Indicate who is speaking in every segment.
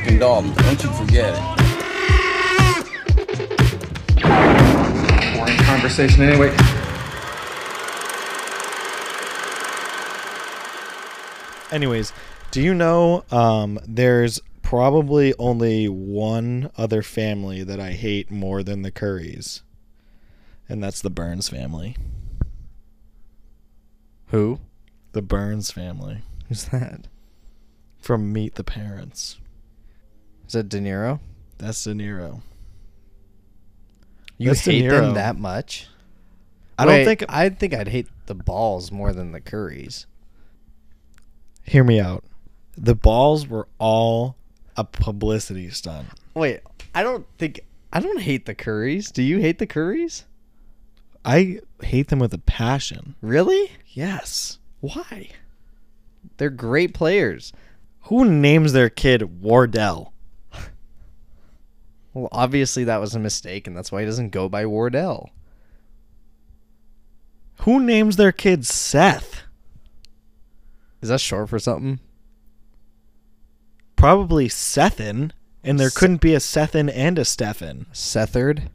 Speaker 1: fucking Dalton. Don't you forget it.
Speaker 2: Boring conversation anyway.
Speaker 3: Anyways, do you know um, there's probably only one other family that I hate more than the Currys, and that's the Byrnes family.
Speaker 4: Who?
Speaker 3: The Byrnes family
Speaker 4: Who's that?
Speaker 3: from Meet the Parents.
Speaker 4: Is that De Niro?
Speaker 3: That's De Niro.
Speaker 4: You
Speaker 3: That's
Speaker 4: hate them that much?
Speaker 3: I don't think.
Speaker 4: I think I'd hate the balls more than the Currys.
Speaker 3: Hear me out. The balls were all a publicity stunt.
Speaker 4: Wait, I don't think I don't hate the Currys. Do you hate the Currys?
Speaker 3: I hate them with a passion.
Speaker 4: Really?
Speaker 3: Yes.
Speaker 4: Why? They're great players.
Speaker 3: Who names their kid Wardell?
Speaker 4: Well, obviously that was a mistake, and that's why he doesn't go by Wardell.
Speaker 3: Who names their kid Seth?
Speaker 4: Is that short for something?
Speaker 3: Probably Sethin, and there couldn't be a Sethin and a Stefan.
Speaker 4: Sethard.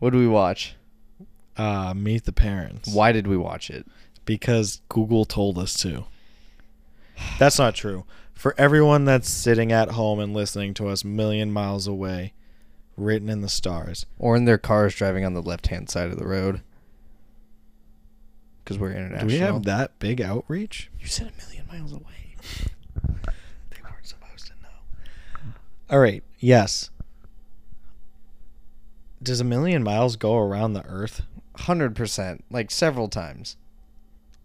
Speaker 4: What do we watch?
Speaker 3: Uh, meet the parents.
Speaker 4: Why did we watch it?
Speaker 3: Because Google told us to. That's not true. For everyone that's sitting at home and listening to us million miles away, written in the stars.
Speaker 4: Or in their cars driving on the left-hand side of the road? Because we're international.
Speaker 3: Do
Speaker 4: international.
Speaker 3: we have that big outreach?
Speaker 4: You said a million miles away.
Speaker 3: They weren't supposed to know. All right. Yes. Does a million miles go around the Earth?
Speaker 4: Hundred percent, like several times.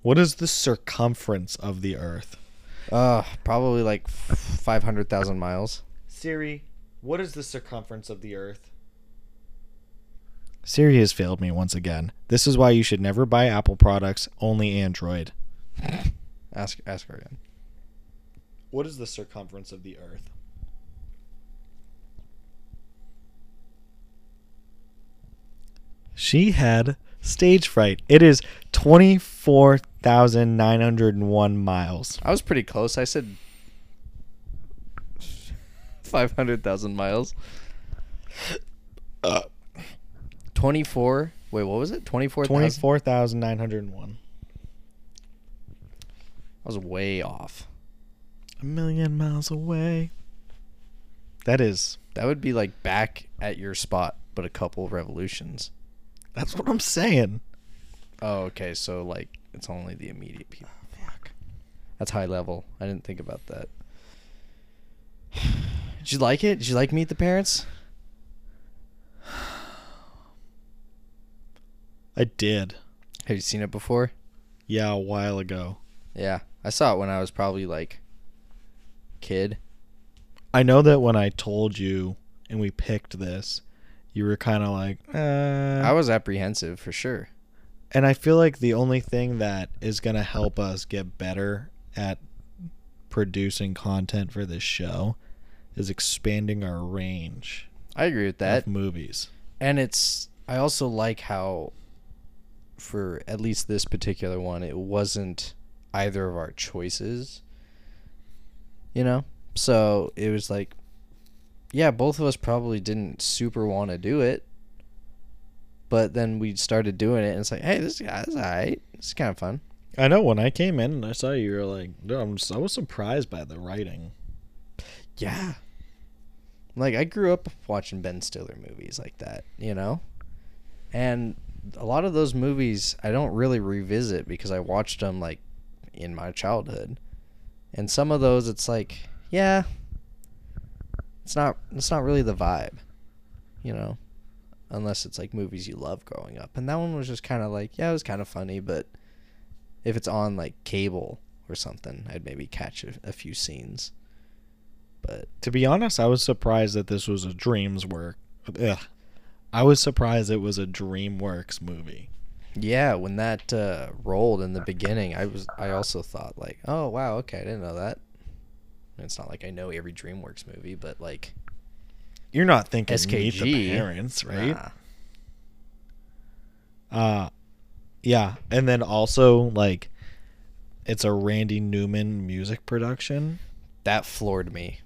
Speaker 3: What is the circumference of the Earth?
Speaker 4: Uh, probably like five hundred thousand miles.
Speaker 3: Siri, what is the circumference of the Earth? Siri has failed me once again. This is why you should never buy Apple products, only Android.
Speaker 4: Ask ask her again.
Speaker 3: What is the circumference of the Earth? She had stage fright. It is 24,901 miles.
Speaker 4: I was pretty close. I said five hundred thousand miles.
Speaker 3: Uh.
Speaker 4: Twenty four. Wait, what was it? Twenty four.
Speaker 3: 24,901.
Speaker 4: I was way off.
Speaker 3: A million miles away. That is.
Speaker 4: That would be like back at your spot, but a couple revolutions.
Speaker 3: That's what I'm saying.
Speaker 4: Oh, okay. So like it's only the immediate people. Fuck. That's high level. I didn't think about that. Did you like it? Did you like Meet the Parents?
Speaker 3: I did.
Speaker 4: Have you seen it before?
Speaker 3: Yeah, a while ago.
Speaker 4: Yeah, I saw it when I was probably like kid.
Speaker 3: I know that when I told you and we picked this, you were kind of like, uh,
Speaker 4: I was apprehensive for sure.
Speaker 3: And I feel like the only thing that is going to help us get better at producing content for this show is expanding our range
Speaker 4: I agree with that.
Speaker 3: of movies.
Speaker 4: And it's I also like how for at least this particular one it wasn't either of our choices. You know? So it was like yeah, both of us probably didn't super want to do it. But then we started doing it and it's like, hey, this guy's alright. This is kind of fun.
Speaker 3: I know when I came in and I saw you, you were like, dude, I'm so, I was surprised by the writing.
Speaker 4: Yeah. Like I grew up watching Ben Stiller movies like that, you know? And a lot of those movies I don't really revisit because I watched them like in my childhood. And some of those it's like, yeah. It's not it's not really the vibe, you know? Unless it's like movies you love growing up. And that one was just kind of like, yeah, it was kind of funny, but if it's on like cable or something, I'd maybe catch a, a few scenes. But
Speaker 3: To be honest, I was surprised that this was a Dreams work. Ugh. I was surprised it was a DreamWorks movie.
Speaker 4: Yeah, when that uh, rolled in the beginning, I was I also thought like, oh wow, okay, I didn't know that. It's not like I know every DreamWorks movie, but like
Speaker 3: You're not thinking Meet
Speaker 4: SKG,
Speaker 3: the Parents, right?
Speaker 4: nah.
Speaker 3: Uh, Yeah, and then also like it's a Randy Newman music production.
Speaker 4: That floored me.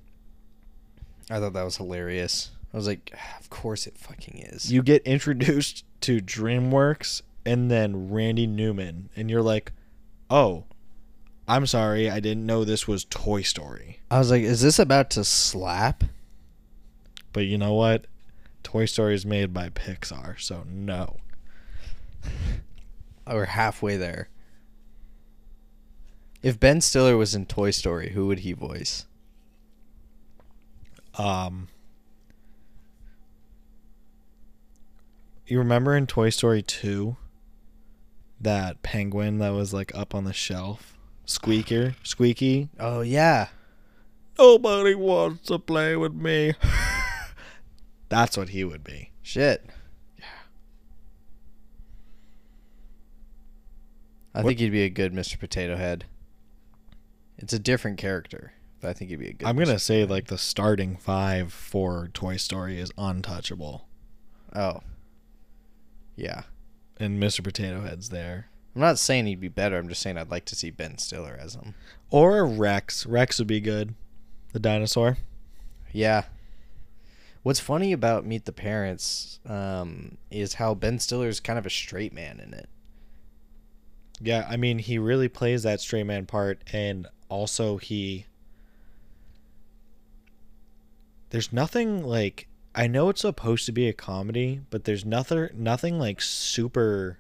Speaker 4: I thought that was hilarious. I was like, "Ah, of course it fucking is.
Speaker 3: You get introduced to DreamWorks and then Randy Newman and you're like, "Oh, I'm sorry, I didn't know this was Toy Story."
Speaker 4: I was like, is this about to slap?
Speaker 3: But you know what? Toy Story is made by Pixar, so no.
Speaker 4: We're halfway there. If Ben Stiller was in Toy Story, who would he voice?
Speaker 3: Um You remember in Toy Story 2 that penguin that was like up on the shelf? Squeaker, Squeaky.
Speaker 4: Oh yeah.
Speaker 3: Nobody wants to play with me. That's what he would be.
Speaker 4: Shit. Yeah. I
Speaker 3: What-
Speaker 4: think he'd be a good Mr. Potato Head. It's a different character, but I think he'd be a good.
Speaker 3: I'm going to
Speaker 4: Mr.
Speaker 3: say like the starting 5 for Toy Story is untouchable
Speaker 4: Oh. Yeah.
Speaker 3: and Mr. Potato Head's there.
Speaker 4: I'm not saying he'd be better. I'm just saying I'd like to see Ben Stiller as him.
Speaker 3: Or Rex. Rex would be good. The dinosaur.
Speaker 4: Yeah. What's funny about Meet the Parents um, is how Ben Stiller's kind of a straight man in it.
Speaker 3: Yeah, I mean, he really plays that straight man part, and also he. There's nothing like I know it's supposed to be a comedy, but there's nothing nothing like super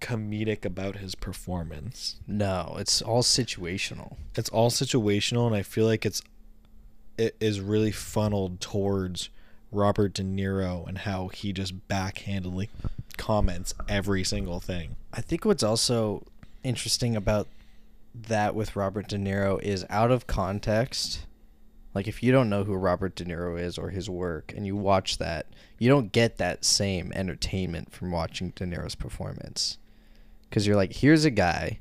Speaker 3: comedic about his performance.
Speaker 4: No, it's all situational.
Speaker 3: It's all situational, and I feel like it's it is really funneled towards Robert De Niro and how he just backhandedly comments every single thing.
Speaker 4: I think what's also interesting about that with Robert De Niro is out of context. Like if you don't know who Robert De Niro is or his work and you watch that, you don't get that same entertainment from watching De Niro's performance. Cuz you're like here's a guy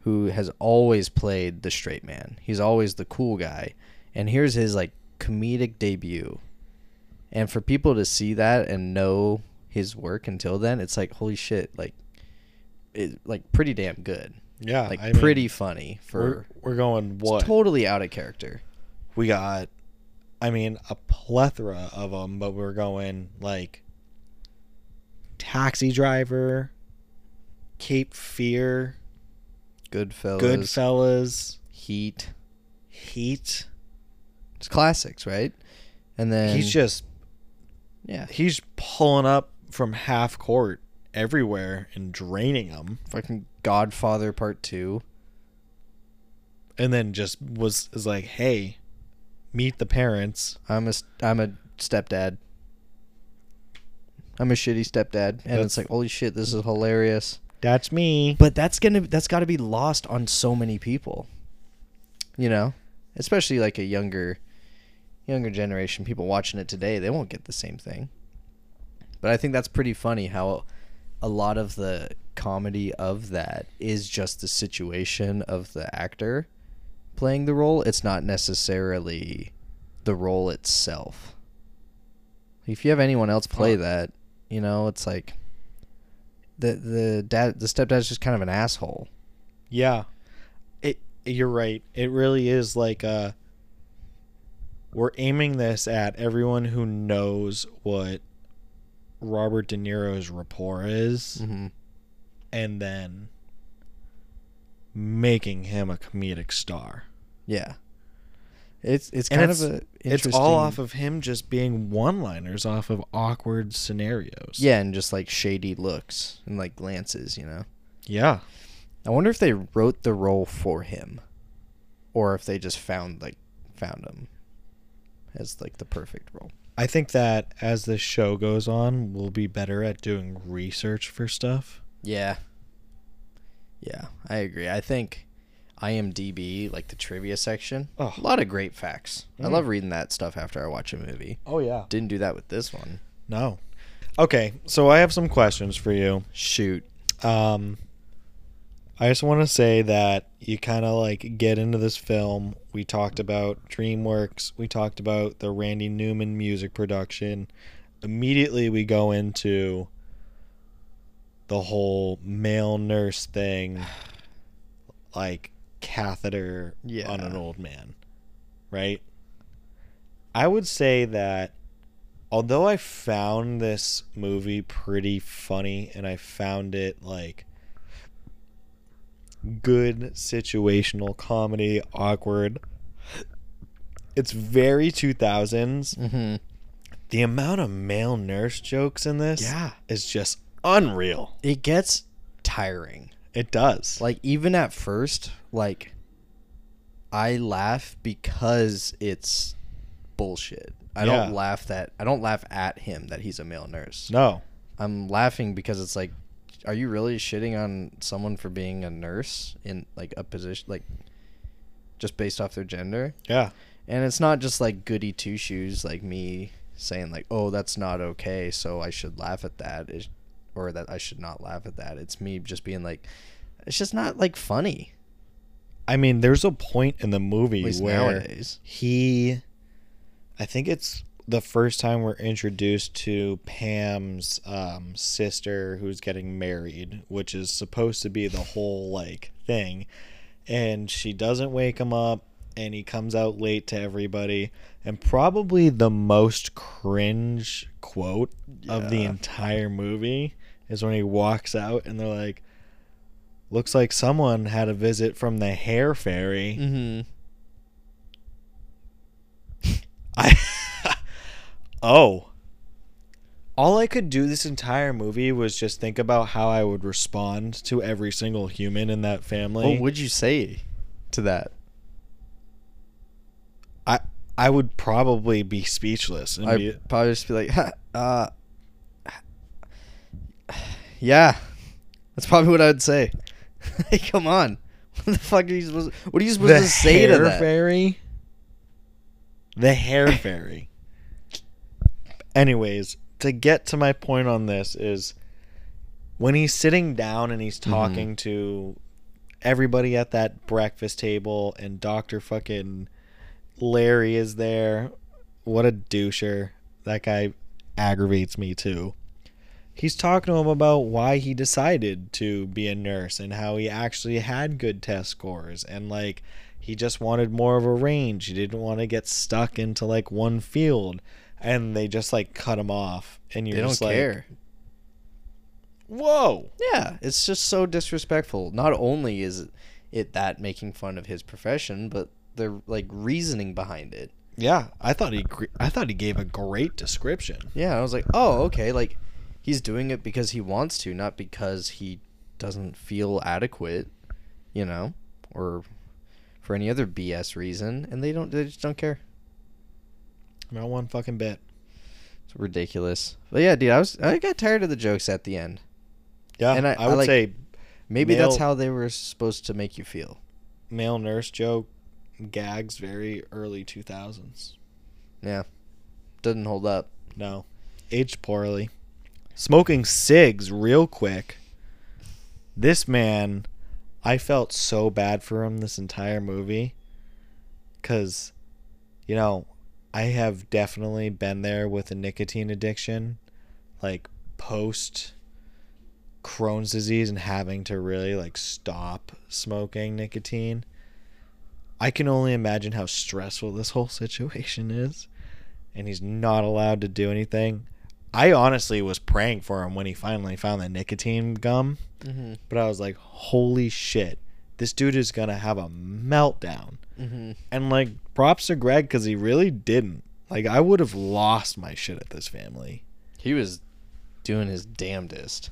Speaker 4: who has always played the straight man. He's always the cool guy. And here's his like comedic debut. And for people to see that and know his work until then, it's like holy shit, like it, like pretty damn good.
Speaker 3: Yeah,
Speaker 4: Like
Speaker 3: I mean,
Speaker 4: pretty funny
Speaker 3: We're,
Speaker 4: for
Speaker 3: we're going what?
Speaker 4: it's totally out of character.
Speaker 3: we got i mean a plethora of them but we're going like taxi driver cape fear
Speaker 4: Goodfellas,
Speaker 3: goodfellas
Speaker 4: Heat.
Speaker 3: heat
Speaker 4: It's classics, right? And then
Speaker 3: he's just
Speaker 4: yeah,
Speaker 3: he's pulling up from half court everywhere and draining them
Speaker 4: fucking Godfather Part Two.
Speaker 3: and then just was is like hey meet the parents
Speaker 4: I'm a I'm a stepdad. I'm a shitty stepdad, and
Speaker 3: That's-
Speaker 4: it's like holy shit, this is hilarious.
Speaker 3: that's me
Speaker 4: But that's gonna that's got to be lost on so many people. You know, especially like a younger, younger generation. People watching it today, they won't get the same thing. But I think that's pretty funny how a lot of the comedy of that is just the situation of the actor playing the role. It's not necessarily the role itself. If you have anyone else play
Speaker 3: Huh.
Speaker 4: that, you know, it's like the the dad the stepdad's just kind of an asshole.
Speaker 3: Yeah. It you're right. It really is like uh we're aiming this at everyone who knows what Robert De Niro's rapport is
Speaker 4: Mm-hmm.
Speaker 3: and then making him a comedic star.
Speaker 4: Yeah. It's it's kind
Speaker 3: it's-
Speaker 4: of a
Speaker 3: It's all off of him just being one-liners off of awkward scenarios.
Speaker 4: yeah, and just like shady looks and like glances, you know.
Speaker 3: Yeah.
Speaker 4: I wonder if they wrote the role for him, or if they just found like found him as like the perfect role.
Speaker 3: I think that as this show goes on, we'll be better at doing research for stuff.
Speaker 4: Yeah. Yeah, I agree. I think IMDb, like the trivia section,
Speaker 3: Oh.
Speaker 4: a lot of great facts. I
Speaker 3: Mm.
Speaker 4: love reading that stuff after I watch a movie.
Speaker 3: Oh yeah.
Speaker 4: Didn't do that with this one.
Speaker 3: No. Okay, so I have some questions for you.
Speaker 4: Shoot.
Speaker 3: Um I just want to say that you kind of like get into this film. We talked about DreamWorks, we talked about the Randy Newman music production. Immediately we go into the whole male nurse thing, like catheter
Speaker 4: Yeah.
Speaker 3: on an old man, right? I would say that although I found this movie pretty funny and I found it like good situational comedy, awkward, it's very 2000s.
Speaker 4: Mm-hmm.
Speaker 3: The amount of male nurse jokes in this
Speaker 4: Yeah.
Speaker 3: is just unreal.
Speaker 4: It gets tiring.
Speaker 3: It does.
Speaker 4: Like even at first, like I laugh because it's bullshit. I
Speaker 3: Yeah.
Speaker 4: don't laugh that I don't laugh at him that he's a male nurse.
Speaker 3: no.
Speaker 4: I'm laughing because it's like are you really shitting on someone for being a nurse in like a position like just based off their gender?
Speaker 3: Yeah.
Speaker 4: And it's not just like goody two shoes like me saying like, "Oh, that's not okay, so I should laugh at that," or that I should not laugh at that. It's me just being like, it's just not like funny.
Speaker 3: I mean, there's a point in the movie where
Speaker 4: nowadays.
Speaker 3: he I think it's the first time we're introduced to Pam's um, sister who's getting married, which is supposed to be the whole like thing. And she doesn't wake him up and he comes out late to everybody. And probably the most cringe quote of the entire movie is when he walks out and they're like, Looks like someone had a visit from the hair fairy.
Speaker 4: Mm-hmm.
Speaker 3: I Oh. All I could do this entire movie was just think about how I would respond to every single human in that family.
Speaker 4: What would you say to that?
Speaker 3: I I would probably be speechless and
Speaker 4: I'd probably just be like, "Ha, uh, yeah, that's probably what I'd say. hey, come on, what the fuck are you supposed? What are you supposed to say to the
Speaker 3: hair
Speaker 4: that?
Speaker 3: fairy. The hair fairy. Anyways, to get to my point on this is when he's sitting down and he's mm-hmm. talking to everybody at that breakfast table and Dr. fucking Larry is there. What a doucher. That guy aggravates me too. He's talking to him about why he decided to be a nurse and how he actually had good test scores and like he just wanted more of a range. He didn't want to get stuck into like one field and they just like cut him off and you're
Speaker 4: They don't
Speaker 3: like
Speaker 4: care.
Speaker 3: whoa
Speaker 4: Yeah, it's just so disrespectful. Not only is it that making fun of his profession, but the like reasoning behind it.
Speaker 3: yeah i thought he i thought he gave a great description
Speaker 4: Yeah, I was like, oh, okay, like he's doing it because he wants to, not because he doesn't feel adequate, you know, or for any other BS reason, and they don't, they just don't care.
Speaker 3: Not one fucking bit
Speaker 4: It's ridiculous. But yeah, dude, I was, I got tired of the jokes at the end.
Speaker 3: yeah
Speaker 4: And I-
Speaker 3: i,
Speaker 4: I
Speaker 3: would
Speaker 4: like-
Speaker 3: say
Speaker 4: Maybe that's how they were supposed to make you feel.
Speaker 3: male nurse joke gags very early 2000s
Speaker 4: Yeah, doesn't hold up.
Speaker 3: no aged poorly smoking cigs real quick this man i felt so bad for him this entire movie because you know i have definitely been there with a nicotine addiction like post crohn's disease and having to really like stop smoking nicotine i can only imagine how stressful this whole situation is and he's not allowed to do anything i honestly was praying for him when he finally found the nicotine gum
Speaker 4: Mm-hmm.
Speaker 3: but I was like, holy shit, this dude is gonna have a meltdown.
Speaker 4: Mm-hmm.
Speaker 3: And like, props to Greg because he really didn't. Like, I would have lost my shit at this family.
Speaker 4: He was doing his damnedest.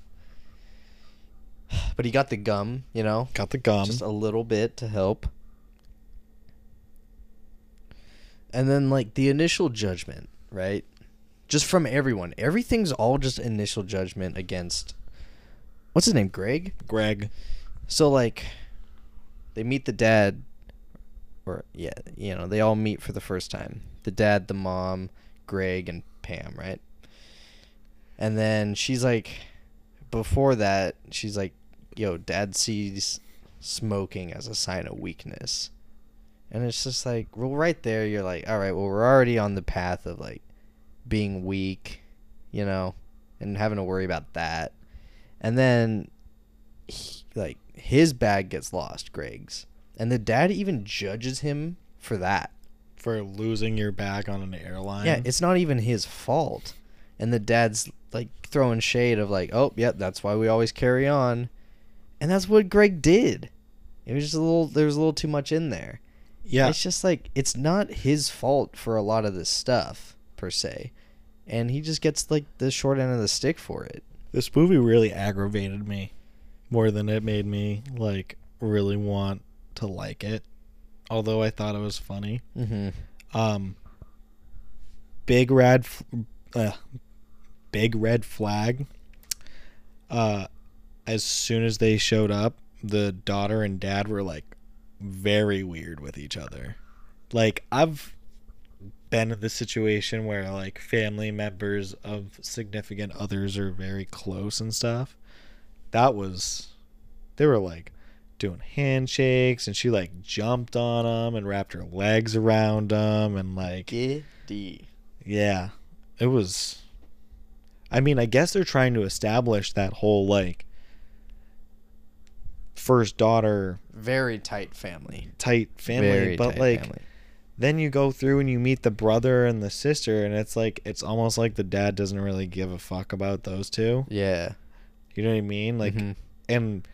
Speaker 4: But he got the gum, you know,
Speaker 3: Got the gum.
Speaker 4: just a little bit to help. And then like the initial judgment, right? Just from everyone. Everything's all just initial judgment against What's his name? Greg?
Speaker 3: Greg.
Speaker 4: So like they meet the dad or yeah, you know, they all meet for the first time. The dad, the mom, Greg and Pam, right? And then she's like before that, she's like, "Yo, dad sees smoking as a sign of weakness." And it's just like, well, right there, you're like, all right, well, we're already on the path of like being weak, you know, and having to worry about that. and then he, like his bag gets lost, Greg's, and the dad even judges him for that.
Speaker 3: For losing your bag on an airline.
Speaker 4: Yeah, it's not even his fault. And the dad's like throwing shade of like, "Oh, yep, that's why we always carry on." And that's what Greg did. It was just a little there was a little too much in there.
Speaker 3: yeah.
Speaker 4: It's just like it's not his fault for a lot of this stuff per se. And he just gets like the short end of the stick for it.
Speaker 3: This movie really aggravated me more than it made me like really want to like it. Although I thought it was funny.
Speaker 4: Mhm.
Speaker 3: Um Big red f- uh, Big red flag. Uh as soon as they showed up, the daughter and dad were like very weird with each other. Like I've been in this situation where like family members of significant others are very close and stuff. That was they were like doing handshakes and she like jumped on him and wrapped her legs around him and like
Speaker 4: Giddy.
Speaker 3: yeah. It was I mean, I guess they're trying to establish that whole like first daughter
Speaker 4: Very tight family.
Speaker 3: tight family,
Speaker 4: Very
Speaker 3: but
Speaker 4: tight
Speaker 3: like
Speaker 4: family.
Speaker 3: then you go through and you meet the brother and the sister and it's like it's almost like the dad doesn't really give a fuck about those two.
Speaker 4: Yeah.
Speaker 3: You know what I mean? Like
Speaker 4: Mhm.
Speaker 3: and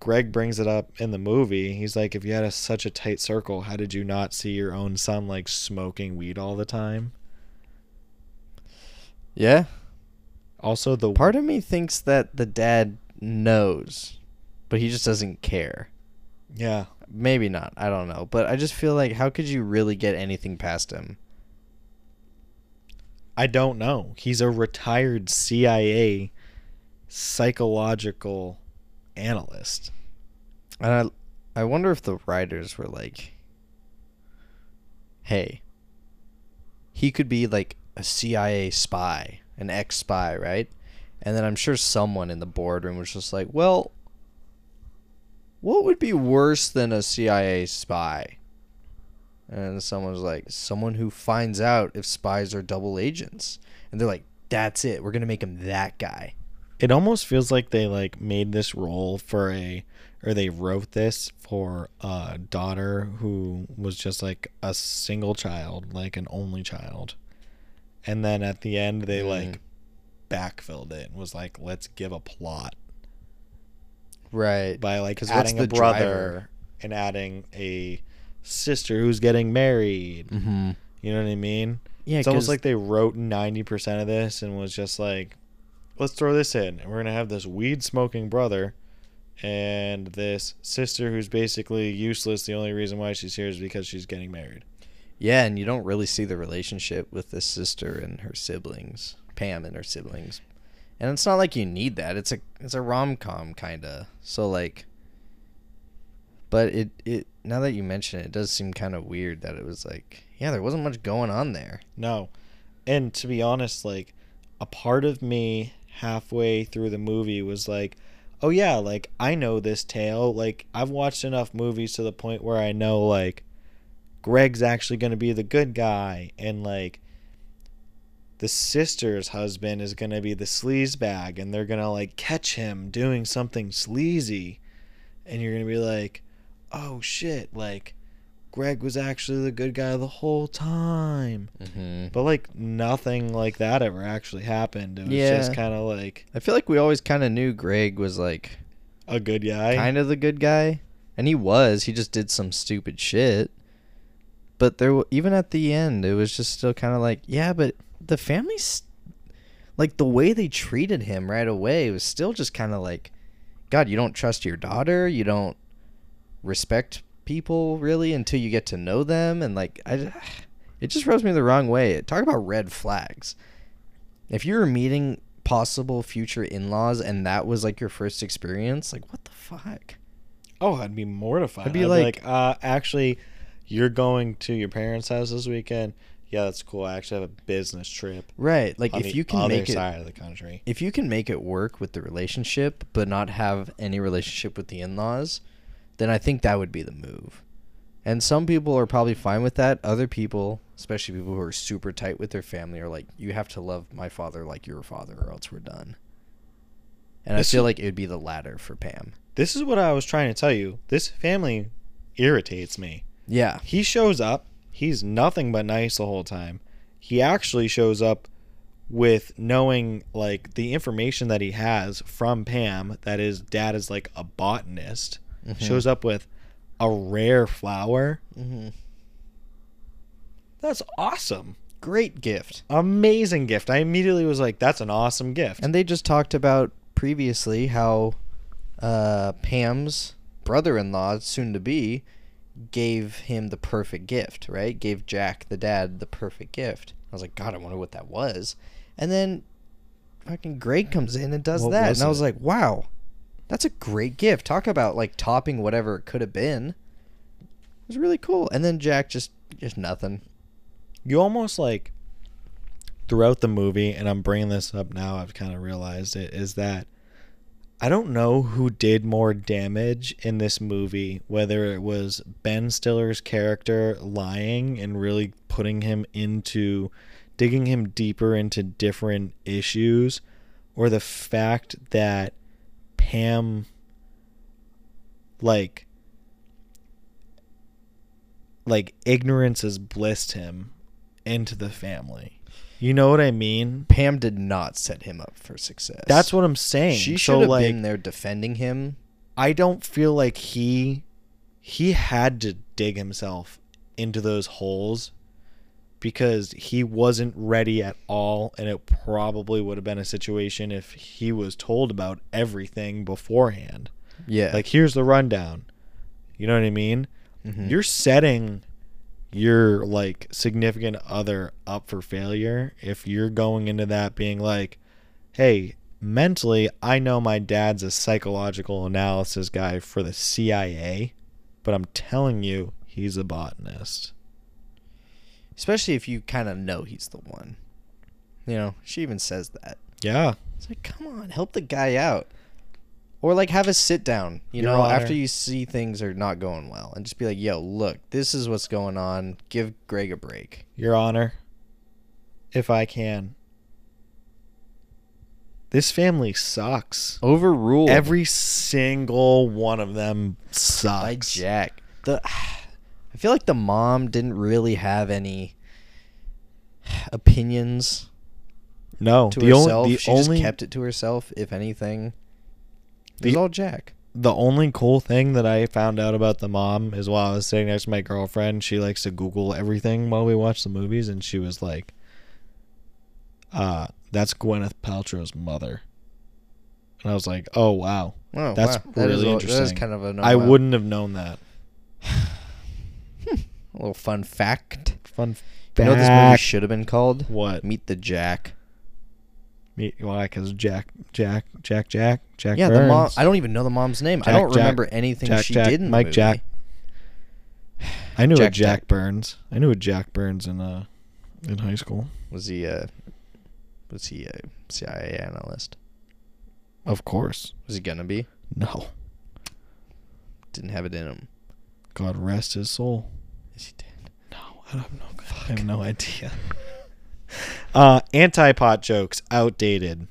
Speaker 3: Greg brings it up in the movie. He's like if you had a, such a tight circle, how did you not see your own son like smoking weed all the time?
Speaker 4: Yeah.
Speaker 3: Also the
Speaker 4: Part of me thinks that the dad knows, but he just doesn't care.
Speaker 3: yeah.
Speaker 4: Maybe not. I don't know. But I just feel like how could you really get anything past him?
Speaker 3: I don't know. He's a retired CIA psychological analyst.
Speaker 4: And I I wonder if the writers were like hey, he could be like a CIA spy, an ex spy, right? And then I'm sure someone in the boardroom was just like, well, what would be worse than a CIA spy? And someone was like, someone who finds out if spies are double agents. And they're like, that's it. We're going to make him that guy.
Speaker 3: It almost feels like they like made this role for a or they wrote this for a daughter who was just like a single child, like an only child. And then at the end they
Speaker 4: Mm.
Speaker 3: like backfilled it and was like, let's give a plot
Speaker 4: Right.
Speaker 3: by like adding a brother
Speaker 4: driver?
Speaker 3: and adding a sister who's getting married.
Speaker 4: Mm-hmm.
Speaker 3: You know what I mean?
Speaker 4: Yeah,
Speaker 3: it's almost like they wrote 90% of this and was just like, let's throw this in. And we're going to have this weed smoking brother and this sister who's basically useless. The only reason why she's here is because she's getting married.
Speaker 4: Yeah, and you don't really see the relationship with this sister and her siblings, Pam and her siblings. And it's not like you need that. It's a it's a rom com kinda. So like but it, it now that you mention it, it does seem kind of weird that it was like yeah, there wasn't much going on there.
Speaker 3: No. And to be honest, like, a part of me halfway through the movie was like, oh, yeah, like, I know this tale. Like, I've watched enough movies to the point where I know, like, Greg's actually going to be the good guy. And, like, the sister's husband is going to be the sleazebag. And they're going to, like, catch him doing something sleazy. And you're going to be like, oh, shit. Like, Greg was actually the good guy the whole time.
Speaker 4: Mm-hmm.
Speaker 3: But like nothing like that ever actually happened. It was
Speaker 4: Yeah.
Speaker 3: just kind of like
Speaker 4: I feel like we always kind of knew Greg was like
Speaker 3: a good guy.
Speaker 4: kind of the good guy, and he was. He just did some stupid shit. But there, even at the end, it was just still kind of like, yeah, but the family's like the way they treated him right away was still just kind of like, God, you don't trust your daughter, you don't respect people really until you get to know them, and like I, it just rubs me the wrong way. Talk about red flags. If you were meeting possible future in-laws and that was like your first experience, like what the fuck?
Speaker 3: oh, I'd be mortified.
Speaker 4: I'd
Speaker 3: I'd
Speaker 4: be
Speaker 3: be
Speaker 4: like-
Speaker 3: like, uh, actually, you're going to your parents' house this weekend. Yeah, that's cool. I actually have a business trip
Speaker 4: Right. Like if you can make it
Speaker 3: side of the country.
Speaker 4: if you can make it work with the relationship but not have any relationship with the in-laws, then I think that would be the move. And some people are probably fine with that. Other people, especially people who are super tight with their family, are like, "You have to love my father like your father, or else we're done." And
Speaker 3: This
Speaker 4: I feel like it would be the latter for Pam.
Speaker 3: This is what I was trying to tell you. This family irritates me.
Speaker 4: Yeah.
Speaker 3: He shows up. He's nothing but nice the whole time. He actually shows up with knowing like the information that he has from Pam that his dad is like a botanist. Shows up with a rare flower.
Speaker 4: Mm-hmm.
Speaker 3: That's awesome.
Speaker 4: Great gift.
Speaker 3: Amazing gift. I immediately was like, that's an awesome gift.
Speaker 4: And they just talked about previously how uh, Pam's brother-in-law, soon to be, gave him the perfect gift. Right? Gave Jack, the dad, the perfect gift. I was like, God, I wonder what that was. And then fucking Greg comes in and does
Speaker 3: What
Speaker 4: that, and I was
Speaker 3: it?
Speaker 4: like, wow, that's a great gift. Talk about like topping whatever it could have been. It was really cool. And then Jack just just nothing.
Speaker 3: you almost like throughout the movie and i'm bringing this up now i've kind of realized it is that i don't know who did more damage in this movie whether it was ben stiller's character lying and really putting him into digging him deeper into different issues or the fact that pam like like ignorance has blissed him into the family. You know what I mean?
Speaker 4: Pam did not set him up for success.
Speaker 3: That's what I'm saying.
Speaker 4: she
Speaker 3: So,
Speaker 4: should have
Speaker 3: like,
Speaker 4: been there defending him.
Speaker 3: I don't feel like he he had to dig himself into those holes because he wasn't ready at all and it probably would have been a situation if he was told about everything beforehand.
Speaker 4: Yeah.
Speaker 3: Like here's the rundown. You know what I mean?
Speaker 4: Mhm.
Speaker 3: You're setting your like significant other up for failure if you're going into that being like, "Hey, mentally, I know my dad's a psychological analysis guy for the CIA, but I'm telling you, he's a botanist."
Speaker 4: Especially if you kind of know he's the one. You know, she even says that.
Speaker 3: Yeah.
Speaker 4: It's like, come on, help the guy out. Or like have a sit down, you
Speaker 3: Your
Speaker 4: know,
Speaker 3: Honor.
Speaker 4: after you see things are not going well and just be like, "Yo, look, this is what's going on. Give Greg a break."
Speaker 3: Your Honor, if I can. This family sucks.
Speaker 4: Overruled
Speaker 3: Every single one of them sucks. by.
Speaker 4: Jack. The I feel like the mom didn't really have any opinions
Speaker 3: No,
Speaker 4: to
Speaker 3: the only the
Speaker 4: she
Speaker 3: only
Speaker 4: just kept it to herself, if anything. It
Speaker 3: The-
Speaker 4: was all Jack.
Speaker 3: the only cool thing that I found out about the mom is while I was sitting next to my girlfriend, she likes to Google everything while we watch the movies, and she was like, "Uh, that's Gwyneth Paltrow's mother," and I was like, "Oh wow,
Speaker 4: Oh,
Speaker 3: that's
Speaker 4: wow.
Speaker 3: Really
Speaker 4: That is
Speaker 3: interesting."
Speaker 4: kind of a no
Speaker 3: I
Speaker 4: wow.
Speaker 3: wouldn't have known that.
Speaker 4: A little fun fact.
Speaker 3: Fun. Fact.
Speaker 4: You know what this movie
Speaker 3: fact.
Speaker 4: should have been called?
Speaker 3: What?
Speaker 4: Meet the Jack.
Speaker 3: Me? Why? Because Jack, Jack, Jack, Jack, Jack.
Speaker 4: Yeah, the mom.
Speaker 3: Burns.
Speaker 4: I don't even know the mom's name. I
Speaker 3: Jack,
Speaker 4: don't
Speaker 3: Jack,
Speaker 4: remember anything
Speaker 3: Jack,
Speaker 4: she
Speaker 3: Jack,
Speaker 4: did in the
Speaker 3: Mike
Speaker 4: movie.
Speaker 3: Jack. I knew
Speaker 4: Jack
Speaker 3: a Jack
Speaker 4: Jack.
Speaker 3: Burns. I knew a Jack Burns in uh in high school.
Speaker 4: Was he a was he a CIA analyst?
Speaker 3: Of course.
Speaker 4: Was he gonna be?
Speaker 3: No.
Speaker 4: Didn't have it in him.
Speaker 3: God rest his soul.
Speaker 4: Yes, he did.
Speaker 3: No, I have no, I have no idea. uh, anti-pot jokes outdated.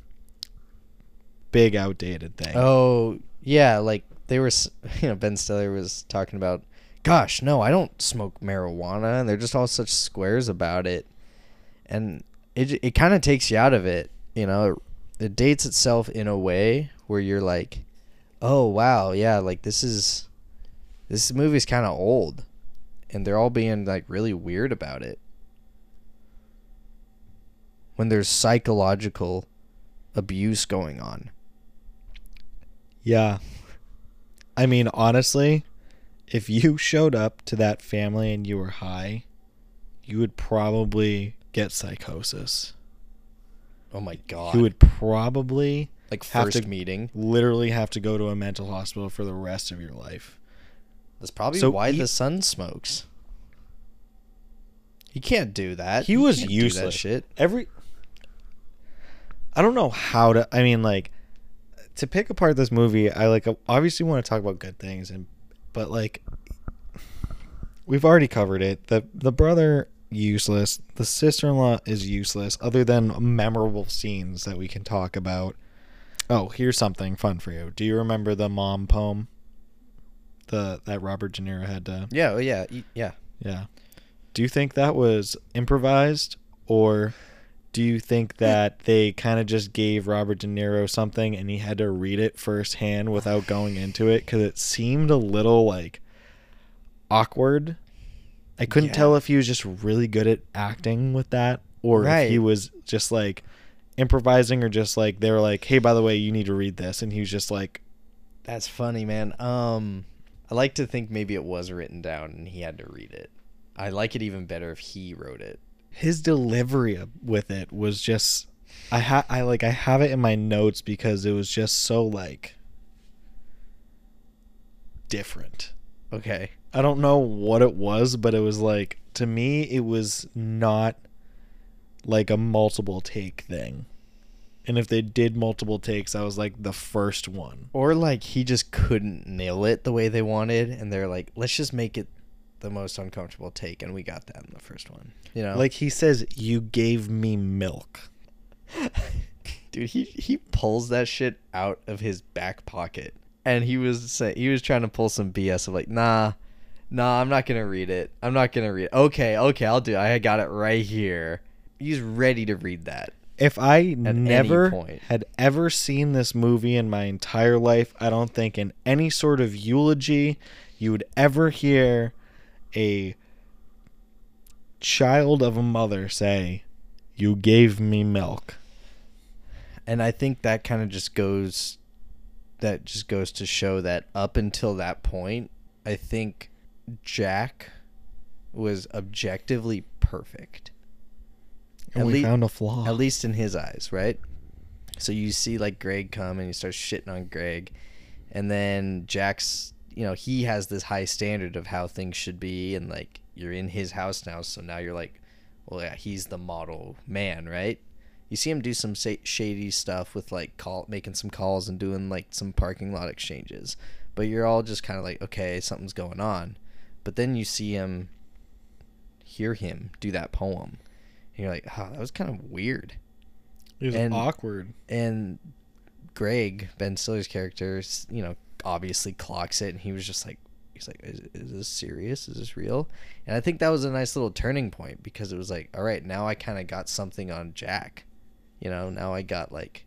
Speaker 3: Big outdated thing.
Speaker 4: Oh yeah, like they were. You know, Ben Stiller was talking about. Gosh, no, I don't smoke marijuana, and they're just all such squares about it, and it it kind of takes you out of it. You know, it, it dates itself in a way where you're like, oh wow, yeah, like this is this movie's kind of old, and they're all being like really weird about it. When there's psychological abuse going on.
Speaker 3: Yeah. I mean, honestly, if you showed up to that family and you were high, you would probably get psychosis.
Speaker 4: Oh my god.
Speaker 3: You would probably
Speaker 4: like
Speaker 3: have
Speaker 4: first
Speaker 3: to-
Speaker 4: meeting.
Speaker 3: literally have to go to a mental hospital for the rest of your life.
Speaker 4: That's probably
Speaker 3: So
Speaker 4: why
Speaker 3: he-
Speaker 4: the son smokes. He can't do that.
Speaker 3: He was
Speaker 4: do that
Speaker 3: useless.
Speaker 4: shit.
Speaker 3: Every I don't know how to I mean like to pick apart this movie, I like obviously want to talk about good things and but like we've already covered it. The the brother useless, the sister-in-law is useless other than memorable scenes that we can talk about. Oh, here's something fun for you. Do you remember the mom poem? The that Robert De Niro had to
Speaker 4: Yeah, oh yeah, yeah.
Speaker 3: Yeah. Do you think that was improvised or do you think that they kind of just gave Robert De Niro something and he had to read it firsthand without going into it cuz it seemed a little like awkward. I couldn't
Speaker 4: Yeah.
Speaker 3: tell if he was just really good at acting with that or if he was just like improvising or just like they were like, "Hey, by the way, you need to read this." And he was just like,
Speaker 4: That's funny, man. Um, I like to think maybe it was written down and he had to read it. I like it even better if he wrote it.
Speaker 3: his delivery with it was just I ha I like I have it in my notes because it was just so like different.
Speaker 4: Okay.
Speaker 3: I don't know what it was, but it was like to me it was not like a multiple take thing. And if they did multiple takes, I was like the first one.
Speaker 4: Or like he just couldn't nail it the way they wanted, and they're like, let's just make it the most uncomfortable take, and we got that in the first one. You know,
Speaker 3: Like he says, "You gave me milk."
Speaker 4: dude, he he pulls that shit out of his back pocket, and he was say, he was trying to pull some BS of like, nah, nah, I'm not gonna read it. I'm not gonna read. It. Okay, okay, I'll do. It. I got it right here. He's ready to read that.
Speaker 3: If I never had ever seen this movie in my entire life, I don't think in any sort of eulogy you would ever hear a child of a mother say, You gave me milk.
Speaker 4: and I think that kind of just goes that just goes to show that up until that point, I think Jack was objectively perfect.
Speaker 3: And
Speaker 4: At
Speaker 3: we
Speaker 4: lea-
Speaker 3: found a flaw.
Speaker 4: At least in his eyes, right? So you see like Greg come and he starts shitting on Greg and then Jack's you know, he has this high standard of how things should be and like you're in his house now, so now you're like well, yeah, he's the model man, right? You see him do some sa- shady stuff with like call making some calls and doing like some parking lot exchanges, but you're all just kind of like, okay, something's going on. But then you see him, hear him do that poem, you're like, oh, that was kind of weird.
Speaker 3: it was
Speaker 4: and-
Speaker 3: awkward.
Speaker 4: And Greg Ben Stiller's character, you know, obviously clocks it, and he was just like, he's like, is, is this serious? Is this real? And I think that was a nice little turning point because it was like, all right, now I kind of got something on Jack. You know, now I got like,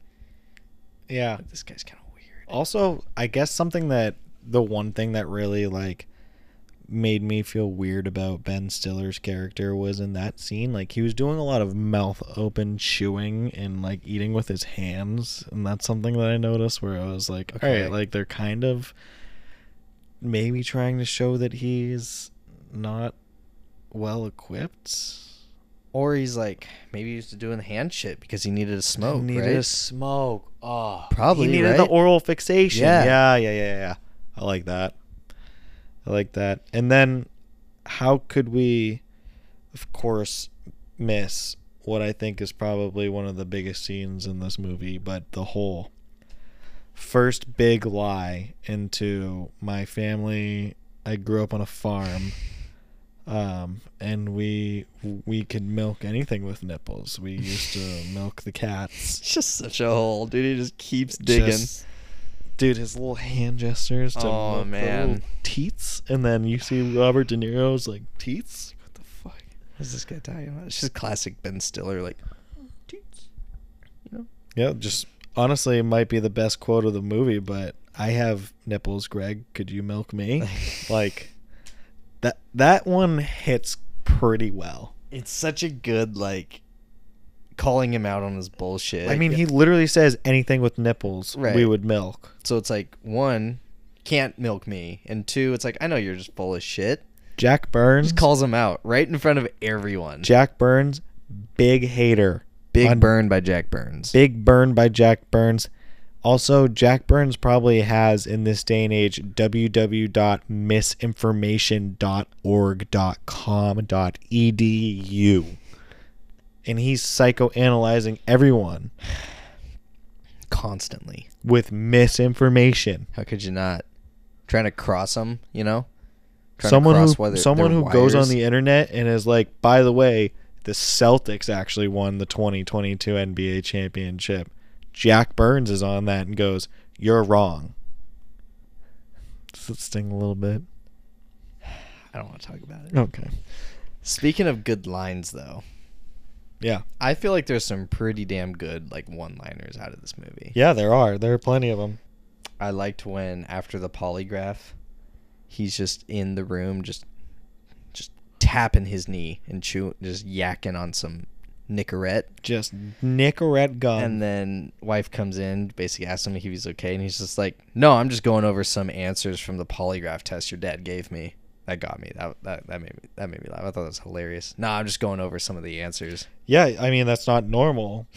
Speaker 3: Yeah.
Speaker 4: like, this guy's kind of weird.
Speaker 3: Also, I guess something that the one thing that really like made me feel weird about Ben Stiller's character was in that scene. Like he was doing a lot of mouth open chewing and like eating with his hands, and that's something that I noticed where I was like,
Speaker 4: Okay.
Speaker 3: right, like they're kind of maybe trying to show that he's not well equipped.
Speaker 4: Or he's like, maybe he was doing the hand shit because he needed a smoke,
Speaker 3: needed
Speaker 4: right?
Speaker 3: a smoke. Oh,
Speaker 4: Probably,
Speaker 3: he needed the oral fixation.
Speaker 4: Yeah.
Speaker 3: yeah, yeah, yeah, yeah. I like that. I like that. And then, how could we, of course, miss what I think is probably one of the biggest scenes in this movie, but the whole first big lie into my family. I grew up on a farm. Um, and we we could milk anything with nipples. We used to milk the cats.
Speaker 4: It's just such a hole, dude. He just keeps digging.
Speaker 3: Just- dude, his little hand gestures to
Speaker 4: Oh,
Speaker 3: the
Speaker 4: man.
Speaker 3: little teats, and then you see Robert De Niro's like teats. What the fuck?
Speaker 4: is this guy talking about? It's just classic Ben Stiller, like, teats. You know?
Speaker 3: Yeah, just honestly, it might be the best quote of the movie. But I have nipples, Greg. Could you milk me? like that. That one hits pretty well.
Speaker 4: it's such a good like calling him out on his bullshit.
Speaker 3: I mean, he literally says anything with nipples, we would milk.
Speaker 4: so it's like one, can't milk me, and two, it's like I know you're just full of shit.
Speaker 3: Jack Byrnes.
Speaker 4: Just calls him out right in front of everyone.
Speaker 3: Jack Byrnes, big hater.
Speaker 4: Big
Speaker 3: on-
Speaker 4: burn by Jack Byrnes.
Speaker 3: Big burn by Jack Byrnes. Also, Jack Byrnes probably has in this day and age www.misinformation.org.com.edu. And he's psychoanalyzing everyone
Speaker 4: constantly.
Speaker 3: with misinformation.
Speaker 4: How could you not? Trying to cross them, you know. Trying to
Speaker 3: someone
Speaker 4: cross
Speaker 3: who someone who goes on the internet and is like, by the way, the Celtics actually won the 2022 NBA championship. Jack Byrnes is on that and goes, "You're wrong." Does it sting a little bit?
Speaker 4: I don't want to talk about it.
Speaker 3: Okay.
Speaker 4: Speaking of good lines, though,
Speaker 3: Yeah.
Speaker 4: I feel like there's some pretty damn good like one-liners out of this movie.
Speaker 3: Yeah, there are. There are plenty of them.
Speaker 4: I liked when after the polygraph, he's just in the room, just just tapping his knee and chewing, just yakking on some Nicorette.
Speaker 3: Just Nicorette gum.
Speaker 4: and then wife comes in, basically asks him if he's okay, and he's just like, "No, I'm just going over some answers from the polygraph test your dad gave me." That got me. That that, that made me that made me laugh. I thought that was hilarious. No, I'm just going over some of the answers.
Speaker 3: Yeah, I mean that's not normal.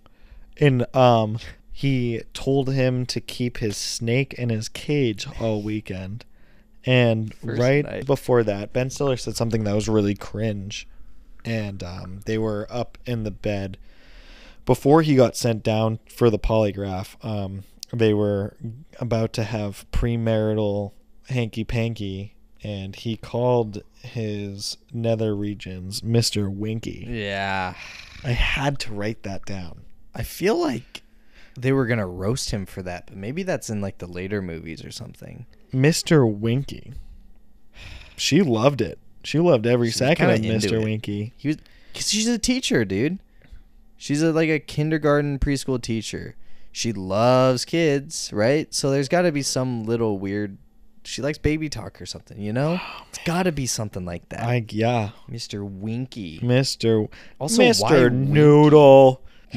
Speaker 3: and um he told him to keep his snake in his cage all weekend. And
Speaker 4: First
Speaker 3: right
Speaker 4: night.
Speaker 3: before that, Ben Stiller said something that was really cringe. And um, they were up in the bed before he got sent down for the polygraph. Um, they were about to have premarital hanky panky, and he called his nether regions Mister Winky.
Speaker 4: Yeah,
Speaker 3: I had to write that down.
Speaker 4: I feel like they were gonna roast him for that, but maybe that's in like the later movies or something.
Speaker 3: Mr. Winky. She loved it. She loved every
Speaker 4: She
Speaker 3: second of Mr.
Speaker 4: it.
Speaker 3: Winky.
Speaker 4: He was, cause she's a teacher, dude. She's a, like a kindergarten preschool teacher. She loves kids, right? So there's got to be some little weird. She likes baby talk or something, you know? Oh, it's got to be something like that.
Speaker 3: I yeah,
Speaker 4: Mr. Winky.
Speaker 3: Mr.
Speaker 4: Also,
Speaker 3: Mr. Noodle.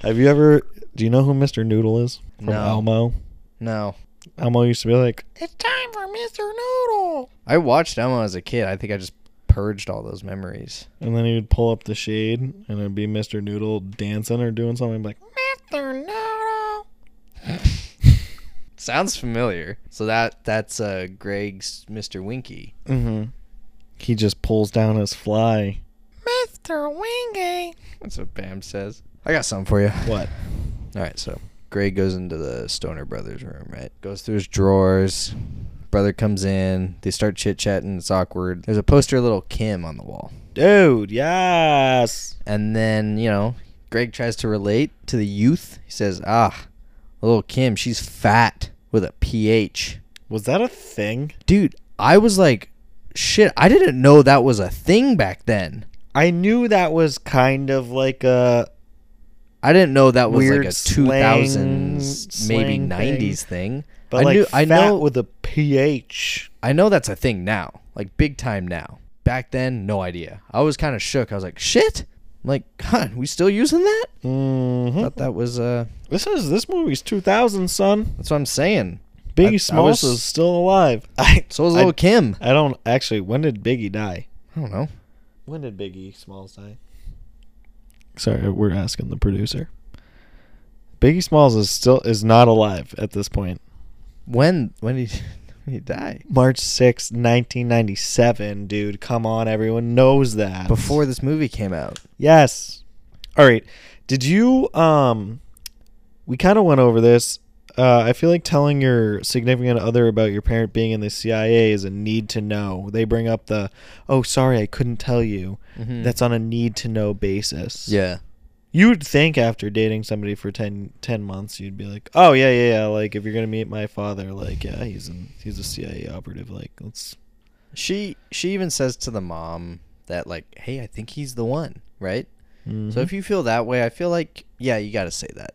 Speaker 3: Have you ever? Do you know who Mr. Noodle is from
Speaker 4: No.
Speaker 3: Elmo?
Speaker 4: No,
Speaker 3: Elmo used to be like, "It's time for Mr. Noodle,"
Speaker 4: I watched Elmo as a kid. I think I just purged all those memories.
Speaker 3: and then he would pull up the shade, and it'd be Mr. Noodle dancing or doing something like, "Mr. Noodle."
Speaker 4: Sounds familiar. So that that's uh Greg's Mr. Winky.
Speaker 3: Mm-hmm. He just pulls down his fly. Mr. Winky.
Speaker 4: That's what Pam says. I got something for you.
Speaker 3: What?
Speaker 4: All right, so Greg goes into the Stoner Brothers room, right? Goes through his drawers. Brother comes in. They start chit chatting. It's awkward. There's a poster of Lil' Kim on the wall.
Speaker 3: Dude, yes.
Speaker 4: And then, you know, Greg tries to relate to the youth. He says, ah, Lil' Kim, she's fat with a PH.
Speaker 3: Was that a thing?
Speaker 4: Dude, I was like, shit, I didn't know that was a thing back then.
Speaker 3: I knew that was kind of like a
Speaker 4: I didn't know that was like a
Speaker 3: slang-
Speaker 4: 2000s, maybe
Speaker 3: slang
Speaker 4: 90s thing.
Speaker 3: but
Speaker 4: I
Speaker 3: like
Speaker 4: knew, I know,
Speaker 3: with a ph.
Speaker 4: I know that's a thing now, like big time now. Back then, no idea. I was kind of shook. I was like, "Shit!" I'm like, God, we still using that?
Speaker 3: Mm-hmm.
Speaker 4: Thought that was uh.
Speaker 3: This is this movie's 2000, son.
Speaker 4: That's what I'm saying.
Speaker 3: Biggie
Speaker 4: I- I
Speaker 3: Smalls
Speaker 4: was-
Speaker 3: is still alive. I
Speaker 4: So was
Speaker 3: I-
Speaker 4: Lil' Kim.
Speaker 3: I don't actually. When did Biggie die?
Speaker 4: I don't know.
Speaker 3: When did Biggie Smalls die? Sorry, we're asking the producer. Biggie Smalls is still is not alive at this point.
Speaker 4: When when did he, when did he die?
Speaker 3: March sixth, 1997, dude. Come on, everyone knows that.
Speaker 4: Before this movie came out.
Speaker 3: Yes. All right. Did you um we kind of went over this. Uh, I feel like telling your significant other about your parent being in the CIA is a need to know. They bring up the, "Oh, sorry, I couldn't tell you."
Speaker 4: Mhm.
Speaker 3: That's on a need to know basis.
Speaker 4: Yeah.
Speaker 3: You would think after dating somebody for 10, 10 months, you'd be like, "Oh yeah, yeah, yeah." Like if you're gonna meet my father, like yeah, he's in, he's a CIA operative. Like let's.
Speaker 4: She she even says to the mom that like, "Hey, I think he's the one." Right? So
Speaker 3: Mhm.
Speaker 4: if you feel that way, I feel like yeah, you got to say that.